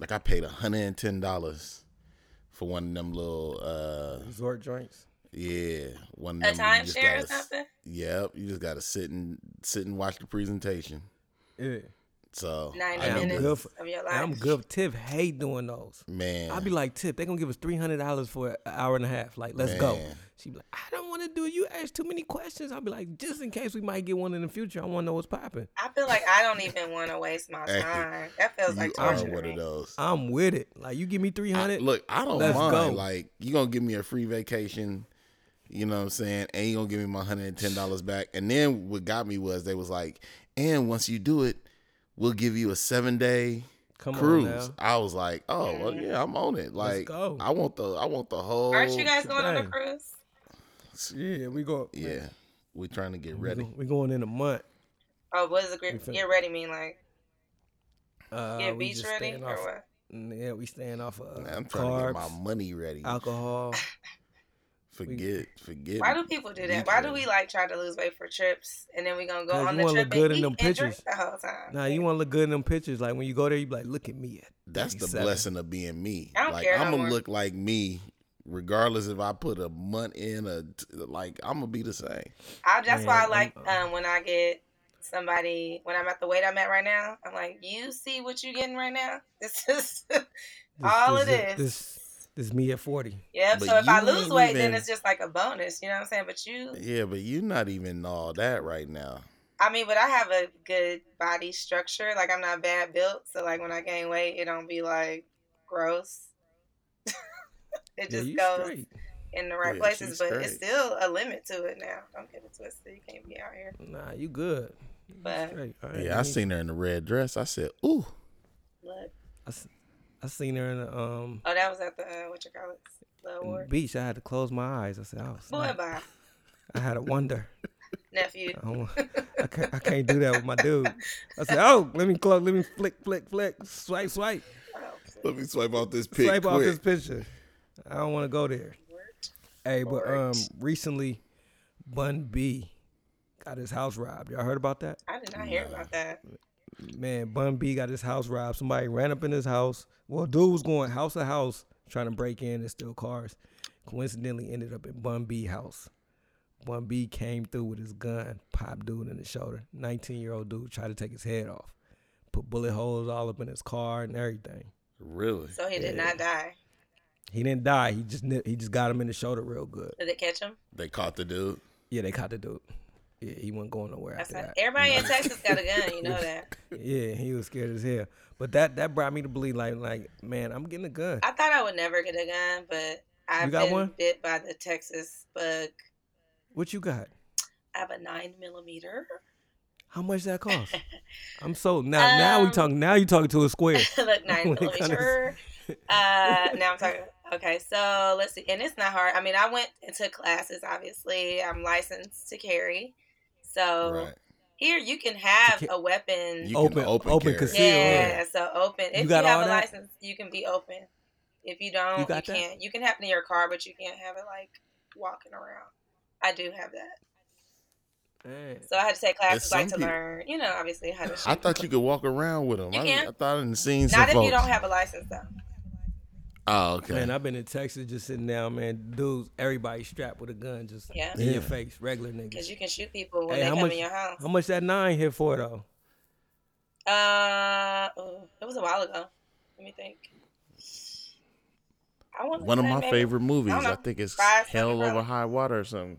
like I paid hundred and ten dollars for one of them little uh, Resort joints. yeah, one A of them. you timeshare or something. Yep, you just gotta sit and sit and watch the presentation. Yeah, So Ninety I am minutes good for- of your life. I'm good. Tiff hate doing those. man. I'd be like, Tip, they gonna give us three hundred dollars for an hour and a half. Like, let's go. She'd be like, I don't want to do it. You ask too many questions. I'll be like, just in case we might get one in the future, I want to know what's popping. I feel like I don't even want to waste my *laughs* Hey, time. That feels you like are torture. to one of those. I'm with it. Like, you give me three I- hundred. look, I don't Let's mind. go. Like you gonna give me a free vacation, you know what I'm saying, and you gonna give me my hundred and ten dollars back. And then what got me was they was like, and once you do it, we'll give you a seven day Come cruise. on. I was like, oh well, yeah, I'm on it. Like go. I want the I want the whole. Aren't you guys going on a cruise? Yeah, we go. Yeah, we're trying to get ready. We're going in a month. Oh, what does the We fin- get ready mean? Like Uh, get we beach just ready or off- what? Yeah, we staying off of Man, I'm trying to get my money ready. alcohol. *laughs* Forget, forget. Why do people do that? Why do we like try to lose weight for trips and then we gonna go on you the wanna trip look good and in eat them and drink pictures. the whole time? Nah, you want to look good in them pictures. Like when you go there, you be like, look at me. At That's the blessing of being me. I don't like care no I'm gonna more. look like me, regardless if I put a month in a like. I'm gonna be the same. I, that's why I Man, like I'm- um, when I get somebody when I'm at the weight I'm at right now. I'm like, you see what you're getting right now? *laughs* This is This- all this, it is. This, this me at forty. Yeah, But So if I lose ain't weight, then it's just like a bonus. You know what I'm saying? But you, Yeah, but you're not even all that right now. I mean, but I have a good body structure. Like I'm not bad built, so like when I gain weight, it don't be like gross. *laughs* it just you goes straight. in the right Yeah, places, she's but it's still a limit to it now. Don't get it twisted. You can't be out here. Nah, you good. You But- straight. I ain't Yeah, I seen her in the red dress. I said, "Ooh, Blood. I, s- I seen her in the um Oh, that was at the uh, what you call it, the in award. beach. I had to close my eyes. I said, oh, Boy, snap. bye, I had a wonder. *laughs* nephew. I, I can't. I can't do that with my dude. I said, oh, let me close. Let me flick, flick, flick. Swipe, swipe. Oh, let me swipe off this pic swipe off this picture. I don't want to go there. Lord. Hey, but um, recently, Bun B got his house robbed. Y'all heard about that? I did not hear about that. Man, Bun B got his house robbed. Somebody ran up in his house. Well, dude was going house to house trying to break in and steal cars. Coincidentally, ended up at Bun B house. Bun B came through with his gun, popped dude in the shoulder. 19 year old dude tried to take his head off. Put bullet holes all up in his car and everything. Really? So he did not die. He didn't die. He just he just got him in the shoulder real good. Did it catch him? They caught the dude. Yeah, they caught the dude. Yeah, he wasn't going nowhere That's after that. everybody in Texas got a gun. You know *laughs* that. Yeah, he was scared as hell. But that that brought me to believe like like man, I'm getting a gun. I thought I would never get a gun, but I've been one? bit by the Texas bug. What you got? I have a nine millimeter. How much that cost? *laughs* I'm so now now we Um, talking now you talking to a square. *laughs* Look, nine When it comes- millimeter. uh, now I'm talking. Okay, so let's see, and it's not hard. I mean, I went and took classes. Obviously, I'm licensed to carry. So Right. here you can have ca- a weapon. You Open- can open, open carry. conceal, yeah, yeah. so open. If you, got have a that? license, you can be open. If you don't, You you, can't. You can have it in your car, but you can't have it like walking around. I do have that. Man. So I had to take classes some like to people- learn, you know, obviously how to shoot. I thought you could walk around with them. You I, can. I thought I didn't seen some Not if folks. you don't have a license though. Oh, okay. Man, I've been in Texas just sitting down, man. Dudes, everybody strapped with a gun just Yeah. in your face, regular niggas. Because you can shoot people when Hey, they come much- in your house. How much that nine hit for though? Uh, ooh, it was a while ago. Let me think. I want One of my favorite movies. I don't I, think it's Five Hell something, Over probably. High Water or something.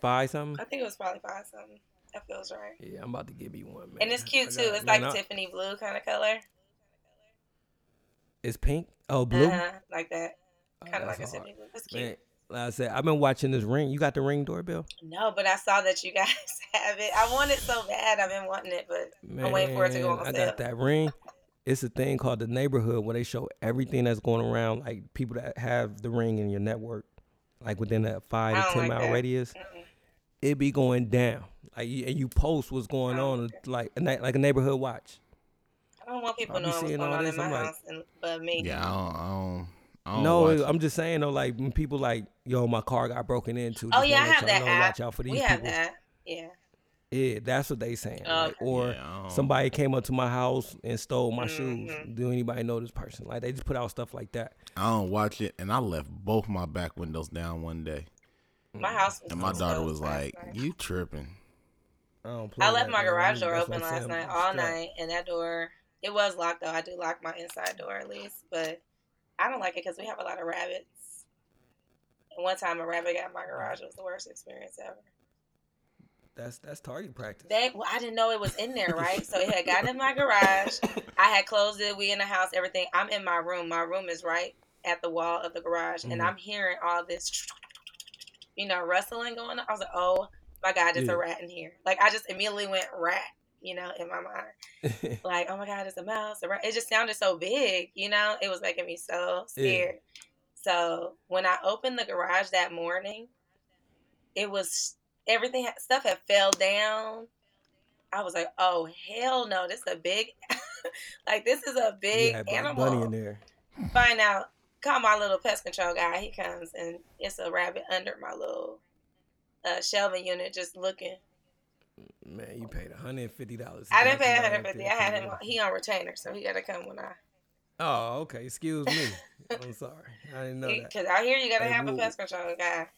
Five something? I think it was probably five something. That feels right. Yeah, I'm about to give you one, man. And it's cute I too. It's man, like I- Tiffany blue kind of color. It's pink. Oh, blue. Uh-huh, like that. Oh, Kind of like a that's semi blue. That's cute. Man, like I said, I've been watching this ring. You got the ring doorbell? No, but I saw that you guys *laughs* have it. I want it so bad. I've been wanting it, but Man, I'm waiting for it to go on I got that ring. It's a thing called the neighborhood where they show everything that's going around, like people that have the ring in your network, like within a five I to ten like mile that. radius. Mm-mm. It be going down, like you- and you post what's going Oh, on, like like a neighborhood watch. I don't want people I be knowing what's seeing going all on this, in my I'm like- house, and, but me. Yeah, I don't. I don't, I don't No, watch I'm just saying though, like when people like, yo, my car got broken into. Oh just yeah, I wanna have that know, app. Watch out for these we have that. Yeah. Yeah, that's what they saying. Oh, like, or Yeah, somebody came up to my house and stole my shoes. Mhm. Do anybody know this person? Like they just put out stuff like that. I don't watch it, and I left both my back windows down one day, My house was and my daughter was like, night. "You tripping?" I don't play I left my garage door open last night, all night, and that door it was locked though. I do lock my inside door at least, but I don't like it because we have a lot of rabbits. And one time a rabbit got in my garage. It was the worst experience ever. That's that's target practice. They, well, I didn't know it was in there, right? So it had gotten in my garage. I had closed it. We in the house, everything. I'm in my room. My room is right at the wall of the garage, and Mhm. I'm hearing all this, you know, rustling going on. I was like, oh my god, there's Yeah. a rat in here. Like I just immediately went rat, you know, in my mind. *laughs* Like, oh my god, it's a mouse. It just sounded so big, you know. It was making me so Yeah. scared. So when I opened the garage that morning, it was everything stuff had fell down. I was like, oh hell no, this is a big, *laughs* like this is a big yeah, animal. Bunny in there. Find out, call my little pest control guy. He comes and it's a rabbit under my little uh, shelving unit, just looking. Man, you paid hundred and fifty dollars. I didn't pay 150. I had him. He on retainer, so he got to come when I. Oh, okay. Excuse me. *laughs* I'm sorry. I didn't know that. Because out here you gotta have a pest control guy.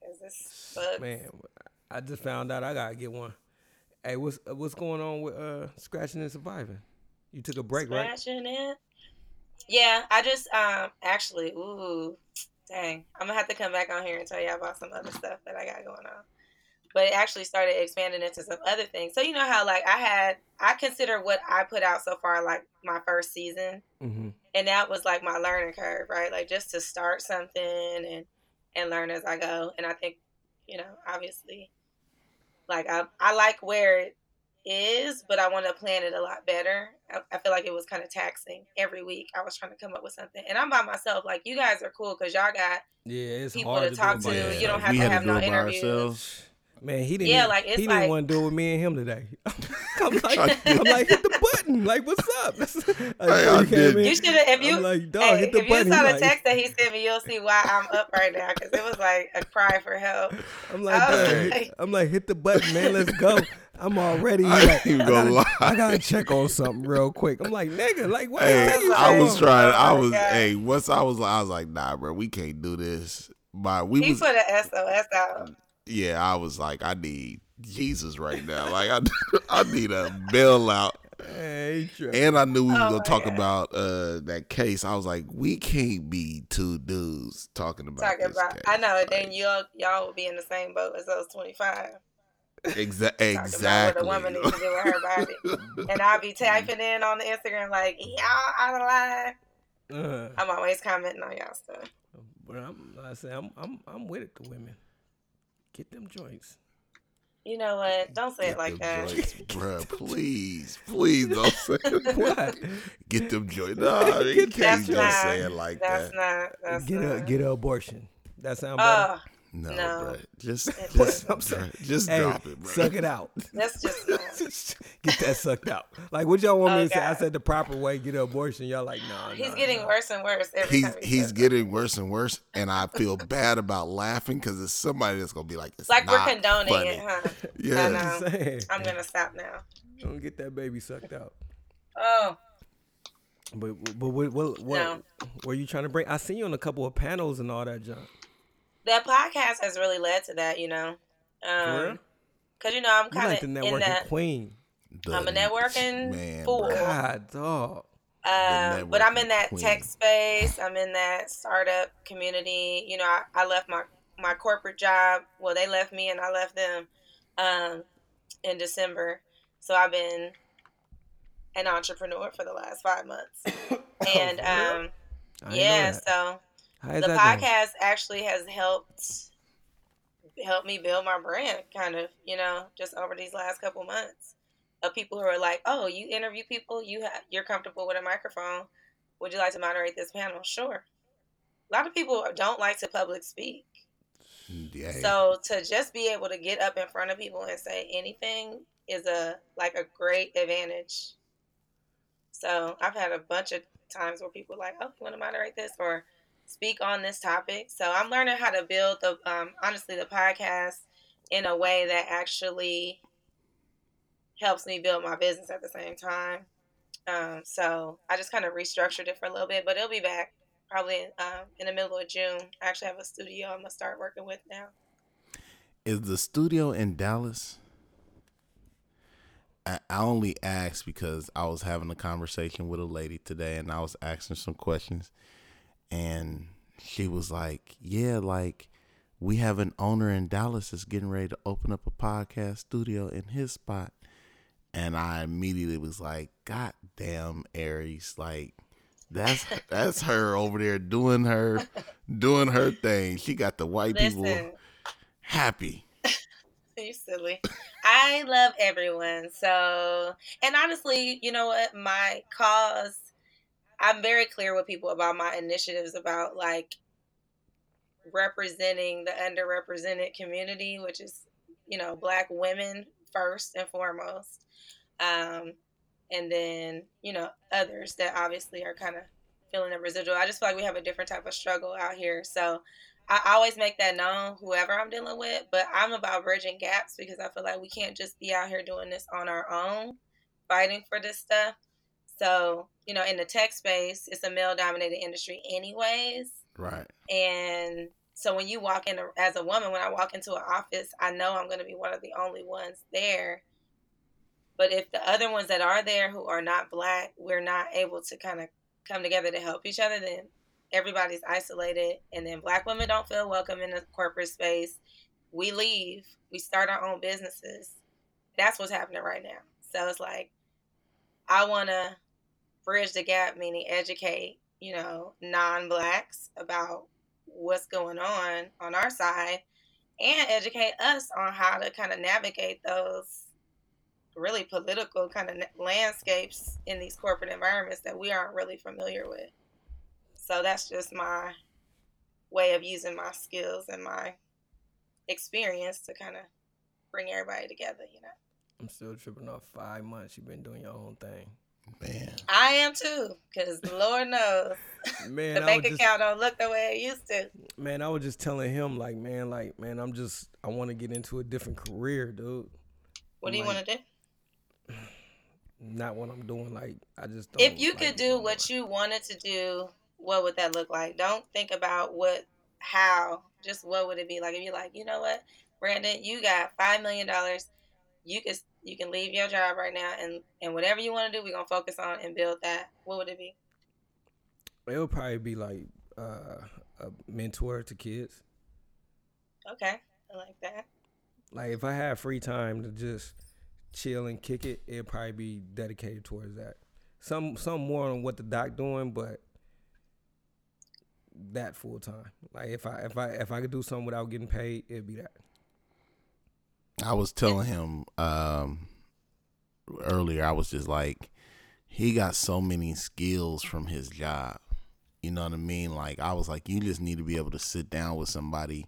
Cause this. Man, I just found out I gotta get one. Hey, what's uh, what's going on with uh scratching and surviving? You took a break, right? Scratching it. Yeah, I just um actually, ooh, dang, I'm gonna have to come back on here and tell y'all about some other stuff that I got going on. But it actually started expanding into some other things. So you know how like I had, I consider what I put out so far like my first season, Mm-hmm. and that was like my learning curve, right? Like just to start something and and learn as I go. And I think, you know, obviously, like I I like where it is, but I want to plan it a lot better. I, I feel like it was kind of taxing every week. I was trying to come up with something, and I'm by myself. Like you guys are cool because y'all got Yeah, it's People hard to to, talk do it to. by You don't have we to had have to no by interviews. ourselves. Man, he didn't. Yeah, even- like, it's he didn't want to do it with me and him today. *laughs* I'm *laughs* like, I did. I'm like, hit the button. Like, what's up? *laughs* Uh, like, Hey, I you did. You should have if you. I'm like, dog, Hey, hit the if you saw He the like- text that he sent me, you'll see why I'm up right now because it was like a cry for help. I'm like, I was dog, hit- like- I'm like, hit the button, man. Let's go. I'm already. I like, ain't I gonna gotta, lie. I gotta check on something real quick. I'm like, nigga, like, what? Hey, That's I okay. was oh trying. I Oh was. God. Hey, once I was, I was like, nah, bro, we can't do this. But we He was. put an SOS out. Yeah, I was like, I need Jesus right now. Like, I, *laughs* I need a bailout. Hey. And I knew we Oh were gonna talk God. about uh that case. I was like, we can't be two dudes talking about Talking this about, case. I know. Then y'all y'all will be in the same boat as those twenty five. Exa- *laughs* Talking exactly. what a woman needs to do with her body. *laughs* And I'll be typing in on the Instagram like y'all out of line. Uh, I'm always commenting on y'all stuff. but I'm, I say, I'm, I'm, I'm with it. The women, get them joints. You know what? Don't say it like that. *laughs* Bruh, please, please don't say it. What? Get them joints. No, *laughs* you can't just not. say it like that. That's that. not. That's get a get a abortion. That sound better. Oh, No, No. bruh. Just, It just, doesn't. I'm saying. bruh, just hey, drop it, bro. suck it out. that's just *laughs* get that sucked out. Like what y'all want me Oh, to say? I said the proper way. Get an abortion. Y'all like nah. He's nah, getting nah. worse and worse every He's time. he he's says it. getting worse and worse, and I feel *laughs* bad about laughing because it's somebody that's gonna be like, it's like we're condoning funny. it, huh? *laughs* Yeah, I know. I'm saying. I'm gonna stop now. Don't get that baby sucked out. Oh, But but what what, what No. were you trying to bring? I seen you on a couple of panels and all that junk. That podcast has really led to that, you know. For? Um, cause you know I'm You kind like the of in networking that. queen. The- I'm a networking man, fool. bruh. God, dog. Um, but I'm in that queen. tech space. I'm in that startup community. You know, I, I left my my corporate job. Well, they left me and I left them um, in December. So I've been an entrepreneur for the last five months. *coughs* and Oh, for real? um, I didn't know yeah, so How is the that going? podcast actually has helped help me build my brand kind of you know just over these last couple months. Of people who are like oh you interview people you ha- you're comfortable with a microphone. Would you like to moderate this panel? Sure. A lot of people don't like to public speak. Yeah. so to just be able to get up in front of people and say anything is a like a great advantage. So i've had a bunch of times where people are like oh you want to moderate this? Or speak on this topic. So i'm learning how to build the um, honestly the podcast in a way that actually helps me build my business at the same time. Um, so i just kind of restructured it for a little bit but it'll be back probably um, in the middle of june. I actually have a studio i'm gonna start working with now. Is the studio in Dallas? I I only asked because I was having a conversation with a lady today and I was asking some questions and she was like, Yeah, like we have an owner in Dallas that's getting ready to open up a podcast studio in his spot. And I immediately was like, God damn Aries, like that's *laughs* that's her over there doing her doing her thing. She got the white people happy. *laughs* you silly i love everyone so and honestly you know what my cause i'm very clear with people about my initiatives about like representing the underrepresented community which is you know black women first and foremost um and then you know others that obviously are kind of feeling the residual i just feel like we have a different type of struggle out here so I always make that known, whoever I'm dealing with, but I'm about bridging gaps because I feel like we can't just be out here doing this on our own, fighting for this stuff. So, you know, in the tech space, it's a male dominated industry, anyways. Right. And so when you walk in as a woman, when I walk into an office, I know I'm going to be one of the only ones there. But if the other ones that are there who are not black, we're not able to kind of come together to help each other, then everybody's isolated. And then black women don't feel welcome in the corporate space. We leave, we start our own businesses. That's what's happening right now. So it's like, I want to bridge the gap, meaning educate, you know, non blacks about what's going on on our side and educate us on how to kind of navigate those really political kind of landscapes in these corporate environments that we aren't really familiar with. So that's just my way of using my skills and my experience to kind of bring everybody together, you know. I'm still tripping off five months. You've been doing your own thing. Man. I am too, because Lord knows *laughs* Man, the bank just, account don't look the way it used to. man, I was just telling him like, man, like, man, I'm just, I want to get into a different career, dude. What do you Like, want to do? *sighs* Not what I'm doing. Like, I just. Don't If you like could do what you wanted to do, what would that look like? Don't think about what, how, just what would it be like? If you're like, you know what, Brandon, you got five million dollars, you can you can leave your job right now, and and whatever you want to do, we're gonna focus on and build that. What would it be? It would probably be like uh, a mentor to kids. Okay, I like that. Like if I had free time to just chill and kick it, it'd probably be dedicated towards that. Some some more on what the doc doing, but that full time. Like if I if I if I could do something without getting paid, it'd be that. I was telling him um, earlier, I was just like, he got so many skills from his job. You know what I mean? Like, I was like, you just need to be able to sit down with somebody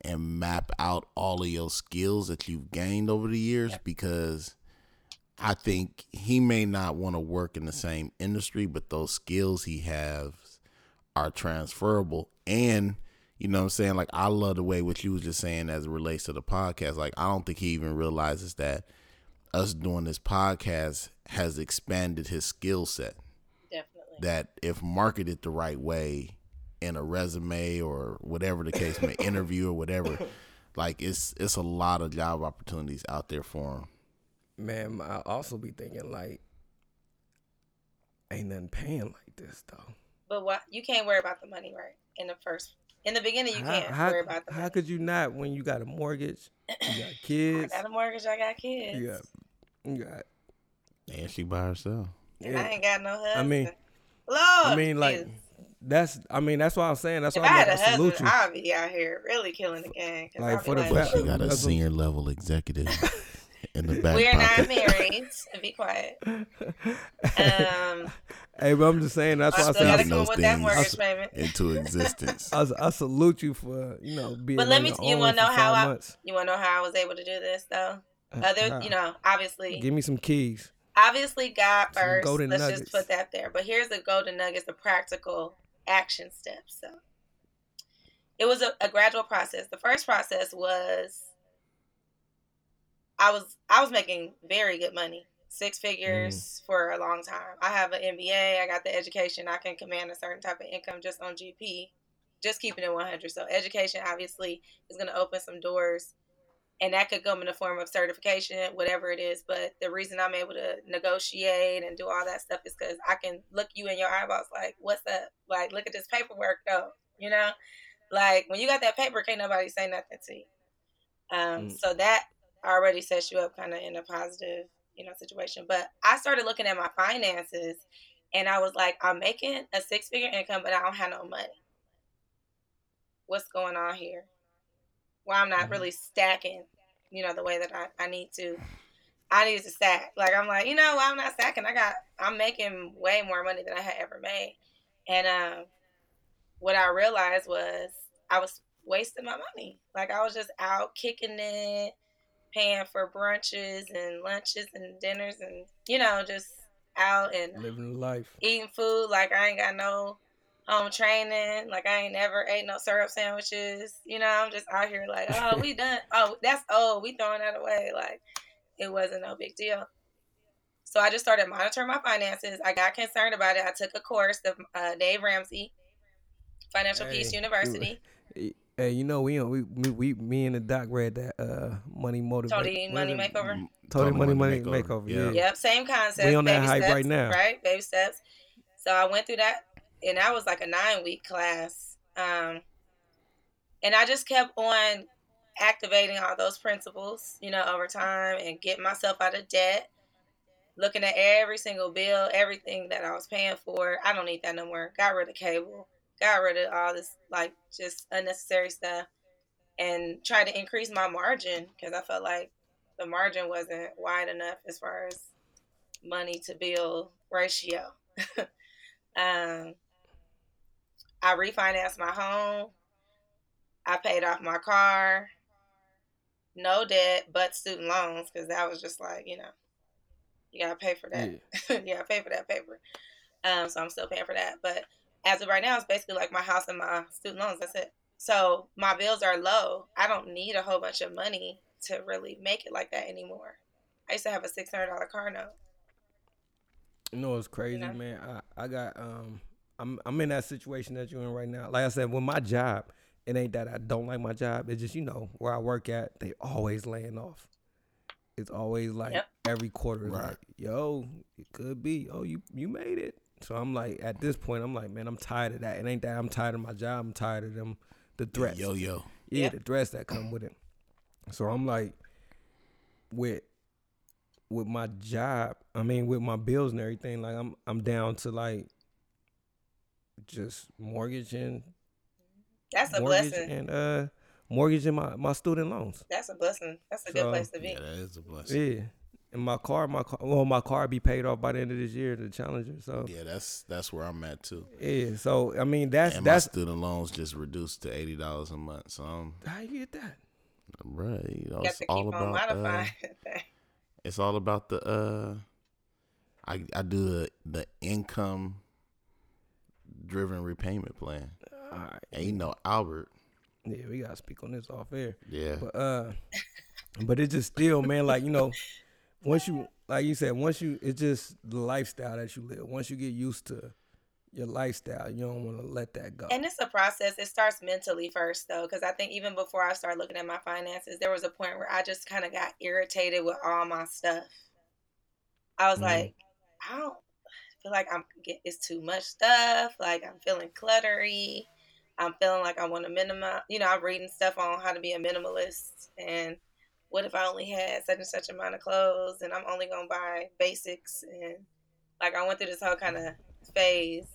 and map out all of your skills that you've gained over the years because I think he may not want to work in the same industry, but those skills he has are transferable. And, you know what I'm saying? Like, I love the way what you was just saying as it relates to the podcast. Like, I don't think he even realizes that us doing this podcast has expanded his skill set. Definitely. That if marketed the right way in a resume or whatever the case may interview or whatever, *laughs* like it's it's a lot of job opportunities out there for him. Man, I also be thinking like, ain't nothing paying like this though. But what you can't worry about the money, right? In the first, in the beginning, you how, can't how, worry about the how money. could you not when you got a mortgage, you got *clears throat* kids? I got a mortgage. I got kids. you got you got And she by herself. And I ain't got no husband. I mean, Lord, I mean, like that's. I mean, that's what I'm saying. That's if why I I'm had like, a I salute husband, you. I'd be out here really killing the game. 'cause Like, I'd be for the like, But she got a senior level executive *laughs* in the *laughs* back We're not married. *laughs* So be quiet. *laughs* Um, Hey, but I'm just saying. That's why I said. gotta I, Those come that things. mortgage into existence. I, I salute you for you know being. But let me. You want to know how five I? months. You want to know how I was able to do this though? Uh, Other, how? you know, obviously, Give me some keys. obviously God Some first. golden Let's nuggets. just put that there. But here's the golden nuggets, the practical action steps. So it was a, a gradual process. The first process was I was I was making very good money, six figures Mm. for a long time. I have an MBA. I got the education. I can command a certain type of income just on GP. Just keeping it 100. So education obviously is going to open some doors and that could come in the form of certification, whatever it is. But the reason I'm able to negotiate and do all that stuff is because I can look you in your eyeballs, like, what's up? Like, look at this paperwork, though. You know, like when you got that paper, can't nobody say nothing to you. Um, Mm. So that already sets you up kind of in a positive, you know, situation. But I started looking at my finances, and I was like, I'm making a six figure income, but I don't have no money. What's going on here? Why I'm not Mhm. really stacking, you know, the way that I, I need to. I need to stack. Like I'm like, you know, I'm not stacking. I got I'm making way more money than I had ever made. And um what I realized was I was wasting my money. Like I was just out kicking it, paying for brunches and lunches and dinners and you know, just out and Living life. eating food like I ain't got no home training, like I ain't never ate no syrup sandwiches. You know, I'm just out here like, oh, we done. *laughs* Oh, that's oh, we throwing that away. Like it wasn't no big deal. So I just started monitoring my finances. I got concerned about it. I took a course of uh, Dave Ramsey, Financial Hey, Peace you- University. *laughs* Hey, you know we we we, we me and the doc read that uh money motivate. Tony Money is it? Makeover. Tony money money makeover. Yeah. Yep, same concept. We on that hype steps, right now. Right, baby steps. So I went through that, and that was like a nine week class. Um, and I just kept on activating all those principles, you know, over time, and getting myself out of debt. Looking at every single bill, everything that I was paying for. I don't need that no more. Got rid of cable. Got rid of all this like just unnecessary stuff, and tried to increase my margin because I felt like the margin wasn't wide enough as far as money to bill ratio. *laughs* um, I refinanced my home. I paid off my car. No debt, but student loans because that was just like you know, you gotta pay for that. Yeah. *laughs* you gotta pay for that paper. Um, so I'm still paying for that. But as of right now, it's basically like my house and my student loans. That's it. So my bills are low. I don't need a whole bunch of money to really make it like that anymore. I used to have a six hundred dollar car note. You know it's crazy, know? man. I, I got um I'm I'm in that situation that you're in right now. Like I said, with my job, it ain't that I don't like my job. It's just you know where I work at, they always laying off. It's always like Yep. every quarter, Right. like, yo, it could be. Oh, you you made it. So I'm like, at this point, I'm like, man, I'm tired of that. It ain't that I'm tired of my job. I'm tired of them, the threats. Yo yo. yeah, Yep. the threats that come with it. So I'm like, with with my job, I mean, with my bills and everything, like I'm I'm down to like just mortgaging, That's a mortgage blessing. and uh mortgaging my my student loans. That's a blessing. That's a So- good place to be. Yeah, that is a blessing. Yeah, and my car, my car, well, my car be paid off by the end of this year, the Challenger. So Yeah, that's that's where I'm at too. yeah, so I mean, that's and my that's student loans just reduced to eighty dollars a month. So I'm how you get that. right. You know, You it's all about uh, *laughs* it's all about the uh I I do the the income driven repayment plan. All right, And you know Albert. yeah, we gotta speak on this off air. Yeah. But uh, *laughs* but it's just still, man. Like you know, once you, like you said, once you, it's just the lifestyle that you live. Once you get used to your lifestyle, you don't want to let that go. And it's a process. It starts mentally first, though, because I think even before I started looking at my finances, there was a point where I just kind of got irritated with all my stuff. I was Mhm. like, I don't feel like I'm get it's too much stuff. Like I'm feeling cluttery. I'm feeling like I want to minimize. You know, I'm reading stuff on how to be a minimalist and what if I only had such and such amount of clothes and I'm only gonna buy basics and like I went through this whole kind of phase.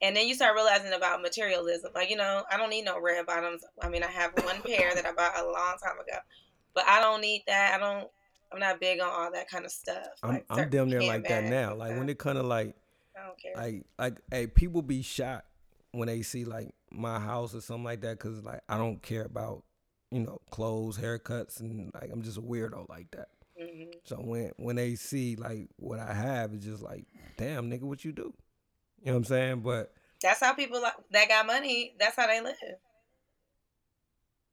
And then you start realizing about materialism. Like, you know, I don't need no red bottoms. I mean, I have one *laughs* pair that I bought a long time ago, but I don't need that. I don't. I'm not big on all that kind of stuff. I'm like I'm damn near like that now. Like when it kind of like I don't care. like like hey people be shocked when they see like my house or something like that because like I don't care about you know clothes, haircuts, and like I'm just a weirdo like that. Mhm. So when when they see like what I have, it's just like, damn nigga, what you do? You know what I'm saying? But That's how people like, that got money. That's how they live.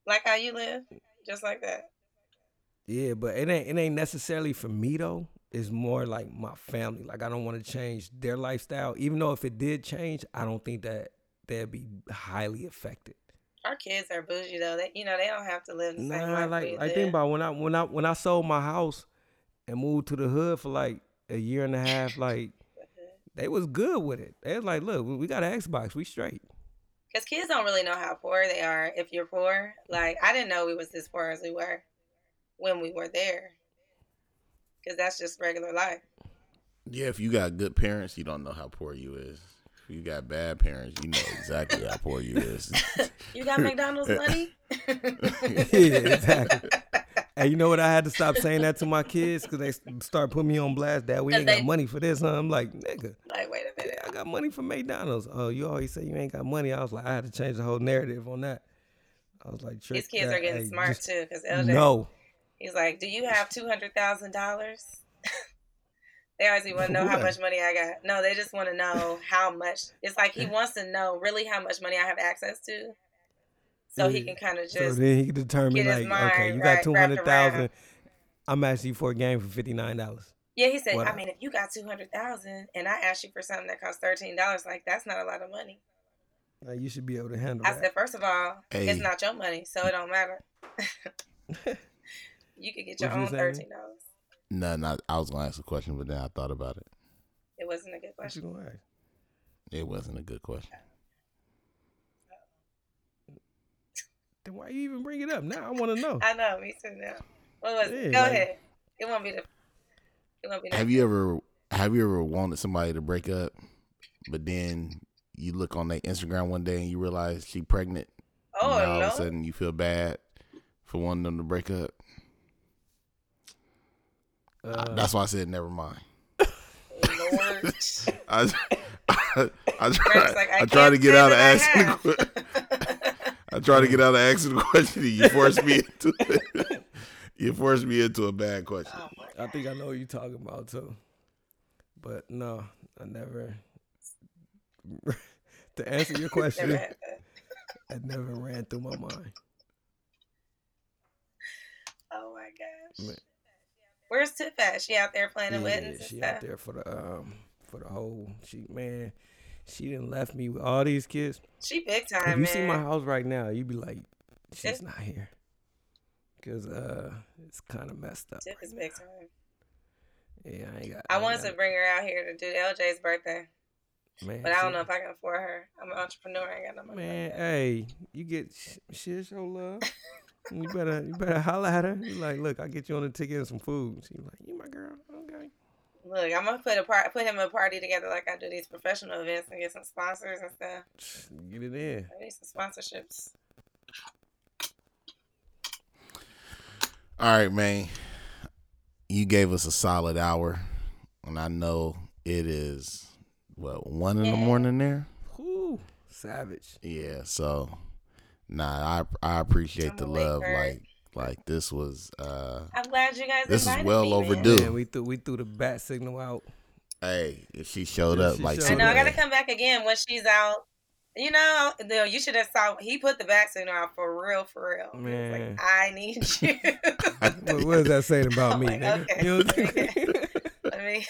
Like how you live, just like that. yeah, but it ain't it ain't necessarily for me though. It's more like my family. Like I don't want to change their lifestyle. Even though if it did change, I don't think that they'd be highly affected. Our kids are bougie though. They, you know, they don't have to live the same Nah, life like we like live. think about when I when I when I sold my house and moved to the hood for like a year and a half, like *laughs* they was good with it. They was like, look, we we got an Xbox, we straight. Because kids don't really know how poor they are if you're poor. Like, I didn't know we was this poor as we were when we were there. Because that's just regular life. Yeah, if you got good parents, you don't know how poor you is. If you got bad parents, you know exactly how poor you is. *laughs* You got McDonald's money? *laughs* yeah, exactly. Hey, you know what? I had to stop saying that to my kids because they start putting me on blast. Dad, we ain't got money for this. Huh? I'm like, nigga, Like, wait a minute. I got money for McDonald's. Oh, you always say you ain't got money. I was like, I had to change the whole narrative on that. I was like, These kids that- are getting hey, smart just- too. Because LJ, No, he's like, "Do you have two hundred thousand dollars?" They always want to know how much money I got. No, they just want to know how much. It's like he wants to know really how much money I have access to, so he can kind of just. so just. then he can determine get his like, okay, you got two wrapped hundred thousand. around. I'm asking you for a game for fifty nine dollars. yeah, he said. What? I mean, if you got two hundred thousand and I asked you for something that costs thirteen dollars, like that's not a lot of money. Like, you should be able to handle it. I that. said, first of all, Hey. it's not your money, so it don't matter. *laughs* *laughs* you could get your What own saying? thirteen dollars. No, not. I was gonna ask a question, but then I thought about it. It wasn't a good question. What you question. gonna ask? It wasn't a good question. *laughs* Then why you even bring it up? Now I want to know. I know, me too. Now, what was Yeah, it? Go like- ahead. It won't be the. It won't be. the- Have you ever have you ever wanted somebody to break up, but then you look on their Instagram one day and you realize she pregnant? Oh and all no! of a sudden you feel bad for wanting them to break up. Uh, That's why I said never mind. Lord. *laughs* I I, I Fred's try like, I, I try to get out of asking the have. *laughs* I try to get out of asking the question. You forced me *laughs* into it. You force me into a bad question. oh I think I know what you're talking about too. But no, I never. to answer your question, had that. never ran through my mind. Oh my gosh. Man. Where's Tiff at? She out there playing the Yeah, weddings and she stuff. out there for the um for the whole. She man, she didn't left me with all these kids. She big time, if you man. see my house right now, you'd be like, she's Tiff- not here, cause uh, it's kind of messed up. Tiff is big time. Yeah, I ain't got. I ain't wanted got- to bring her out here to do LJ's birthday, man, but I don't know if I can afford her. I'm an entrepreneur. I ain't got no money. Man, hey, you get sh- shit your love. *laughs* you better you better holla at her. You like, look, I'll get you on a ticket and some food. She like, you my girl, okay. Look, I'm gonna put a part, put him a party together like I do these professional events and get some sponsors and stuff. *sighs* Get it in. I need some sponsorships. All right, man. You gave us a solid hour, and I know it is what one in the morning there. Whoo, savage. Yeah, so nah, I I appreciate I'm the love. Kurt. Like like this was uh I'm glad you guys. This is well me, man. overdue. Man, we threw we threw the bat signal out. hey, if she showed Yeah, up she like showed I know. I gotta come back again when she's out. You know, no, you should have saw. He put the back signal out for real, for real. He was Man. like, I need *laughs* you. *laughs* What, what is that saying about me? like, nigga? okay, You know I'm saying? I mean,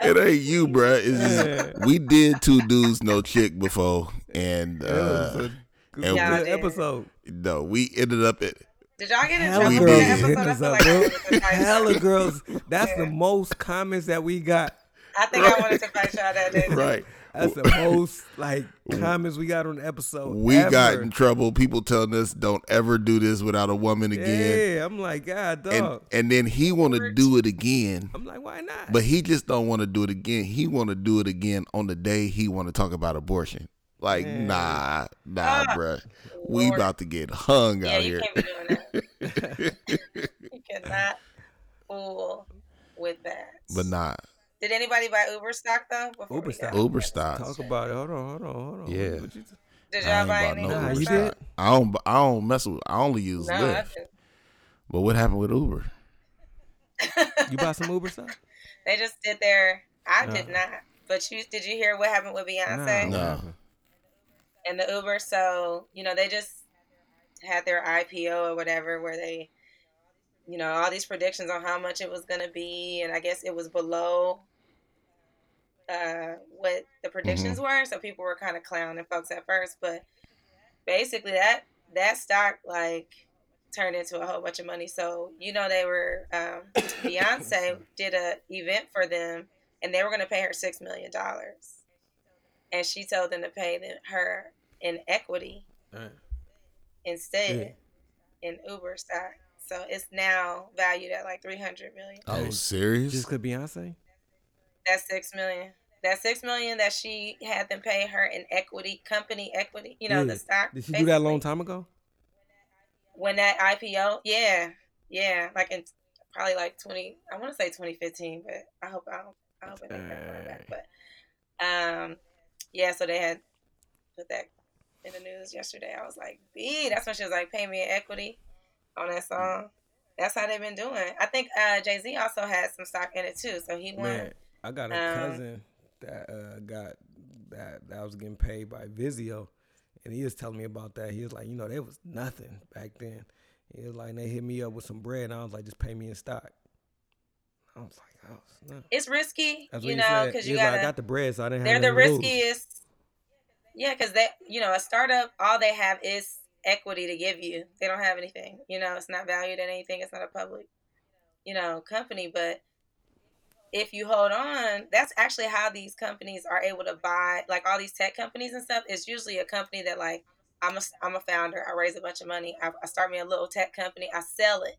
It ain't you, bruh. It's just, Yeah. we did two dudes no chick before, and It was uh, a and good Y'all did. episode. no, we ended up at did y'all get in Hella trouble We for girls did. that hitting episode? I feel like I bro. wanted to fight Hella girls. That's the most comments that we got. I think I wanted to fight y'all that day. too. right. That's the *laughs* most like comments we got on the episode. we ever. got in trouble. People telling us don't ever do this without a woman again. Yeah, I'm like, God, dog. And and then he want to do it again. I'm like, why not? But he just don't want to do it again. He want to do it again on the day he want to talk about abortion. Like, Man. nah, nah, Ah, bruh. We about to get hung Yeah, out you here. can't be doing that. *laughs* You cannot fool with that. But nah, Did anybody buy Uber stock though? Uber stock. Uber stocks. Talk about it. Hold on, hold on, hold on. Yeah. What you- Did I y'all ain't buy any no Uber Uber you stock? did? I don't. I don't mess with. I only use No, Lyft. But what happened with Uber? *laughs* You bought some Uber stuff? They just did their. I did Uh. not. But you did you hear what happened with Beyonce No. what happened? And the Uber? So you know they just had their IPO or whatever, where they, you know, all these predictions on how much it was gonna be, and I guess it was below uh, what the predictions were. So people were kind of clowning folks at first, but basically that that stock like turned into a whole bunch of money. So you know they were um, *coughs* Beyonce did a event for them, and they were going to pay her six million dollars, and she told them to pay them, her in equity Alright. instead in Uber stock. So it's now valued at like three hundred million. Oh, Hey, serious? Just cause Beyonce? That's six million. That six million that she had them pay her in equity, company equity. You know Yeah. the stock. Did she do that a long time ago? when that IPO, yeah, yeah, like in probably like twenty, I want to say twenty fifteen, but I hope I don't, I hope it ain't that far back. But um, yeah, so they had put that in the news yesterday. I was like, B, that's when she was like, pay me in equity on that song. That's how they've been doing. I think uh, Jay Z also had some stock in it too, so he won. Man, I got a Um, cousin that uh, got that that was getting paid by Vizio, and he was telling me about that. He was like, you know, there was nothing back then. He was like, they hit me up with some bread, and I was like, just pay me in stock. I was like, oh. It's risky, That's you know, because you was like. I got the bread, so I didn't have to pay. they're the riskiest. lose. Yeah, because they, you know, a startup, all they have is equity to give you. They don't have anything. You know, it's not valued at anything. It's not a public, you know, company. But if you hold on, that's actually how these companies are able to buy, like all these tech companies and stuff. It's usually a company that, like, I'm a, I'm a founder. I raise a bunch of money. I, I start me a little tech company. I sell it.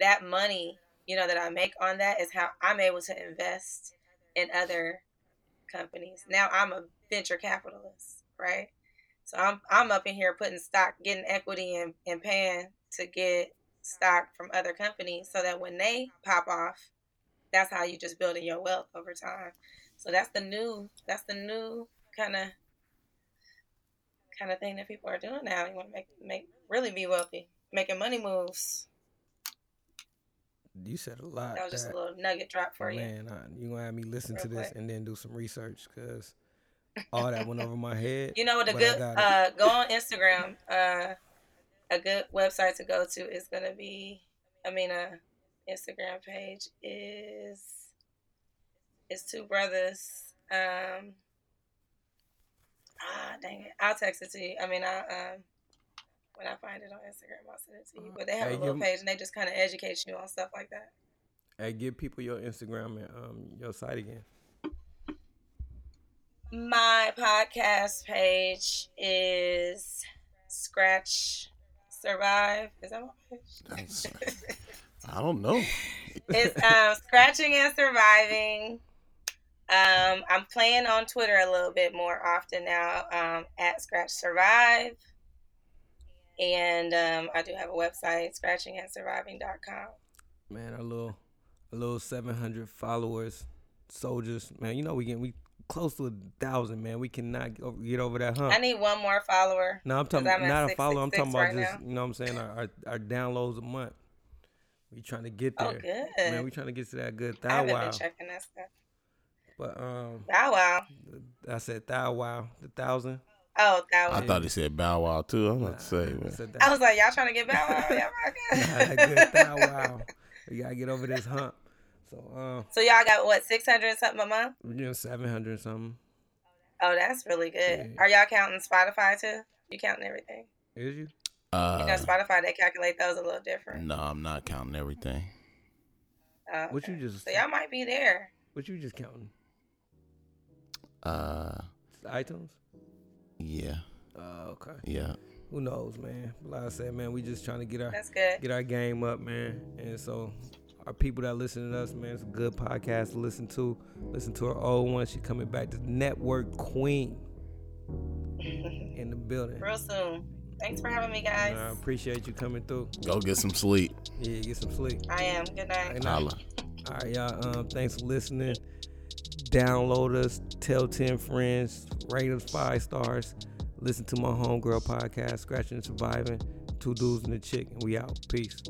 That money, you know, that I make on that is how I'm able to invest in other companies. Now I'm a venture capitalist, right? So I'm I'm up in here putting stock, getting equity and, and paying to get stock from other companies so that when they pop off, that's how you just building your wealth over time. So that's the new that's the new kind of kind of thing that people are doing now. You want to make make really be wealthy, making money moves. You said a lot. That was just a little nugget drop for you. Man, you gonna have me listen to this quick. and then do some research because *laughs* all that went over my head. You know what a good uh go on Instagram. Uh a good website to go to is gonna be I mean a Instagram page is it's two brothers. Um ah dang it. I'll text it to you. I mean I um when I find it on Instagram I'll send it to you. But they have Hey, a little give 'em- page and they just kinda educate you on stuff like that. Hey, give people your Instagram and um your site again. My podcast page is Scratch Survive. Is that my page? I don't know. *laughs* it's um, scratching and surviving. Um, I'm playing on Twitter a little bit more often now um, at Scratch Survive. And um, I do have a website, scratchingandsurviving.com. Man, a little, a little seven hundred followers, soldiers. Man, you know we getting we close to a thousand. Man, we cannot get over, that hump. I need one more follower. No, I'm talking I'm not a follow. I'm talking about right just you know what I'm saying our, our our downloads a month. We trying to get there. Oh, there. good. Man, we trying to get to that good I haven't wow. been checking that stuff. But um, Bow wow. I said thou wow, the thousand. Oh, that was. I thought he said Bow Wow too. I'm about to say, I man. I was like, y'all trying to get bow wow? *laughs* Yeah, Nah, that good thou wow. *laughs* We gotta get over this hump. So um, So y'all got what six hundred something a month? we're doing seven hundred something. Oh, that's really good. Yeah. Are y'all counting Spotify too? You counting everything? Is you? You know, Uh, Spotify they calculate those a little different. no, I'm not counting everything. Oh, What you just? So y'all might be there. What you just counting? Uh, iTunes. Yeah, Oh, okay. yeah. Who knows, man? Like I said, man, we just trying to get our That's good. get our game up, man. And so our people that listen to us, man, it's a good podcast to listen to. Listen to our old one. She coming back to the network queen in the building. Real soon. Thanks for having me, guys. I appreciate you coming through. Go get some sleep. Yeah, get some sleep. I am. Good night. Good night. Holla. All right, y'all. Um, thanks for listening download us, tell 10 friends, rate us five stars, listen to my homegirl podcast, Scratching and Surviving, Two Dudes and a Chick, and we out. Peace.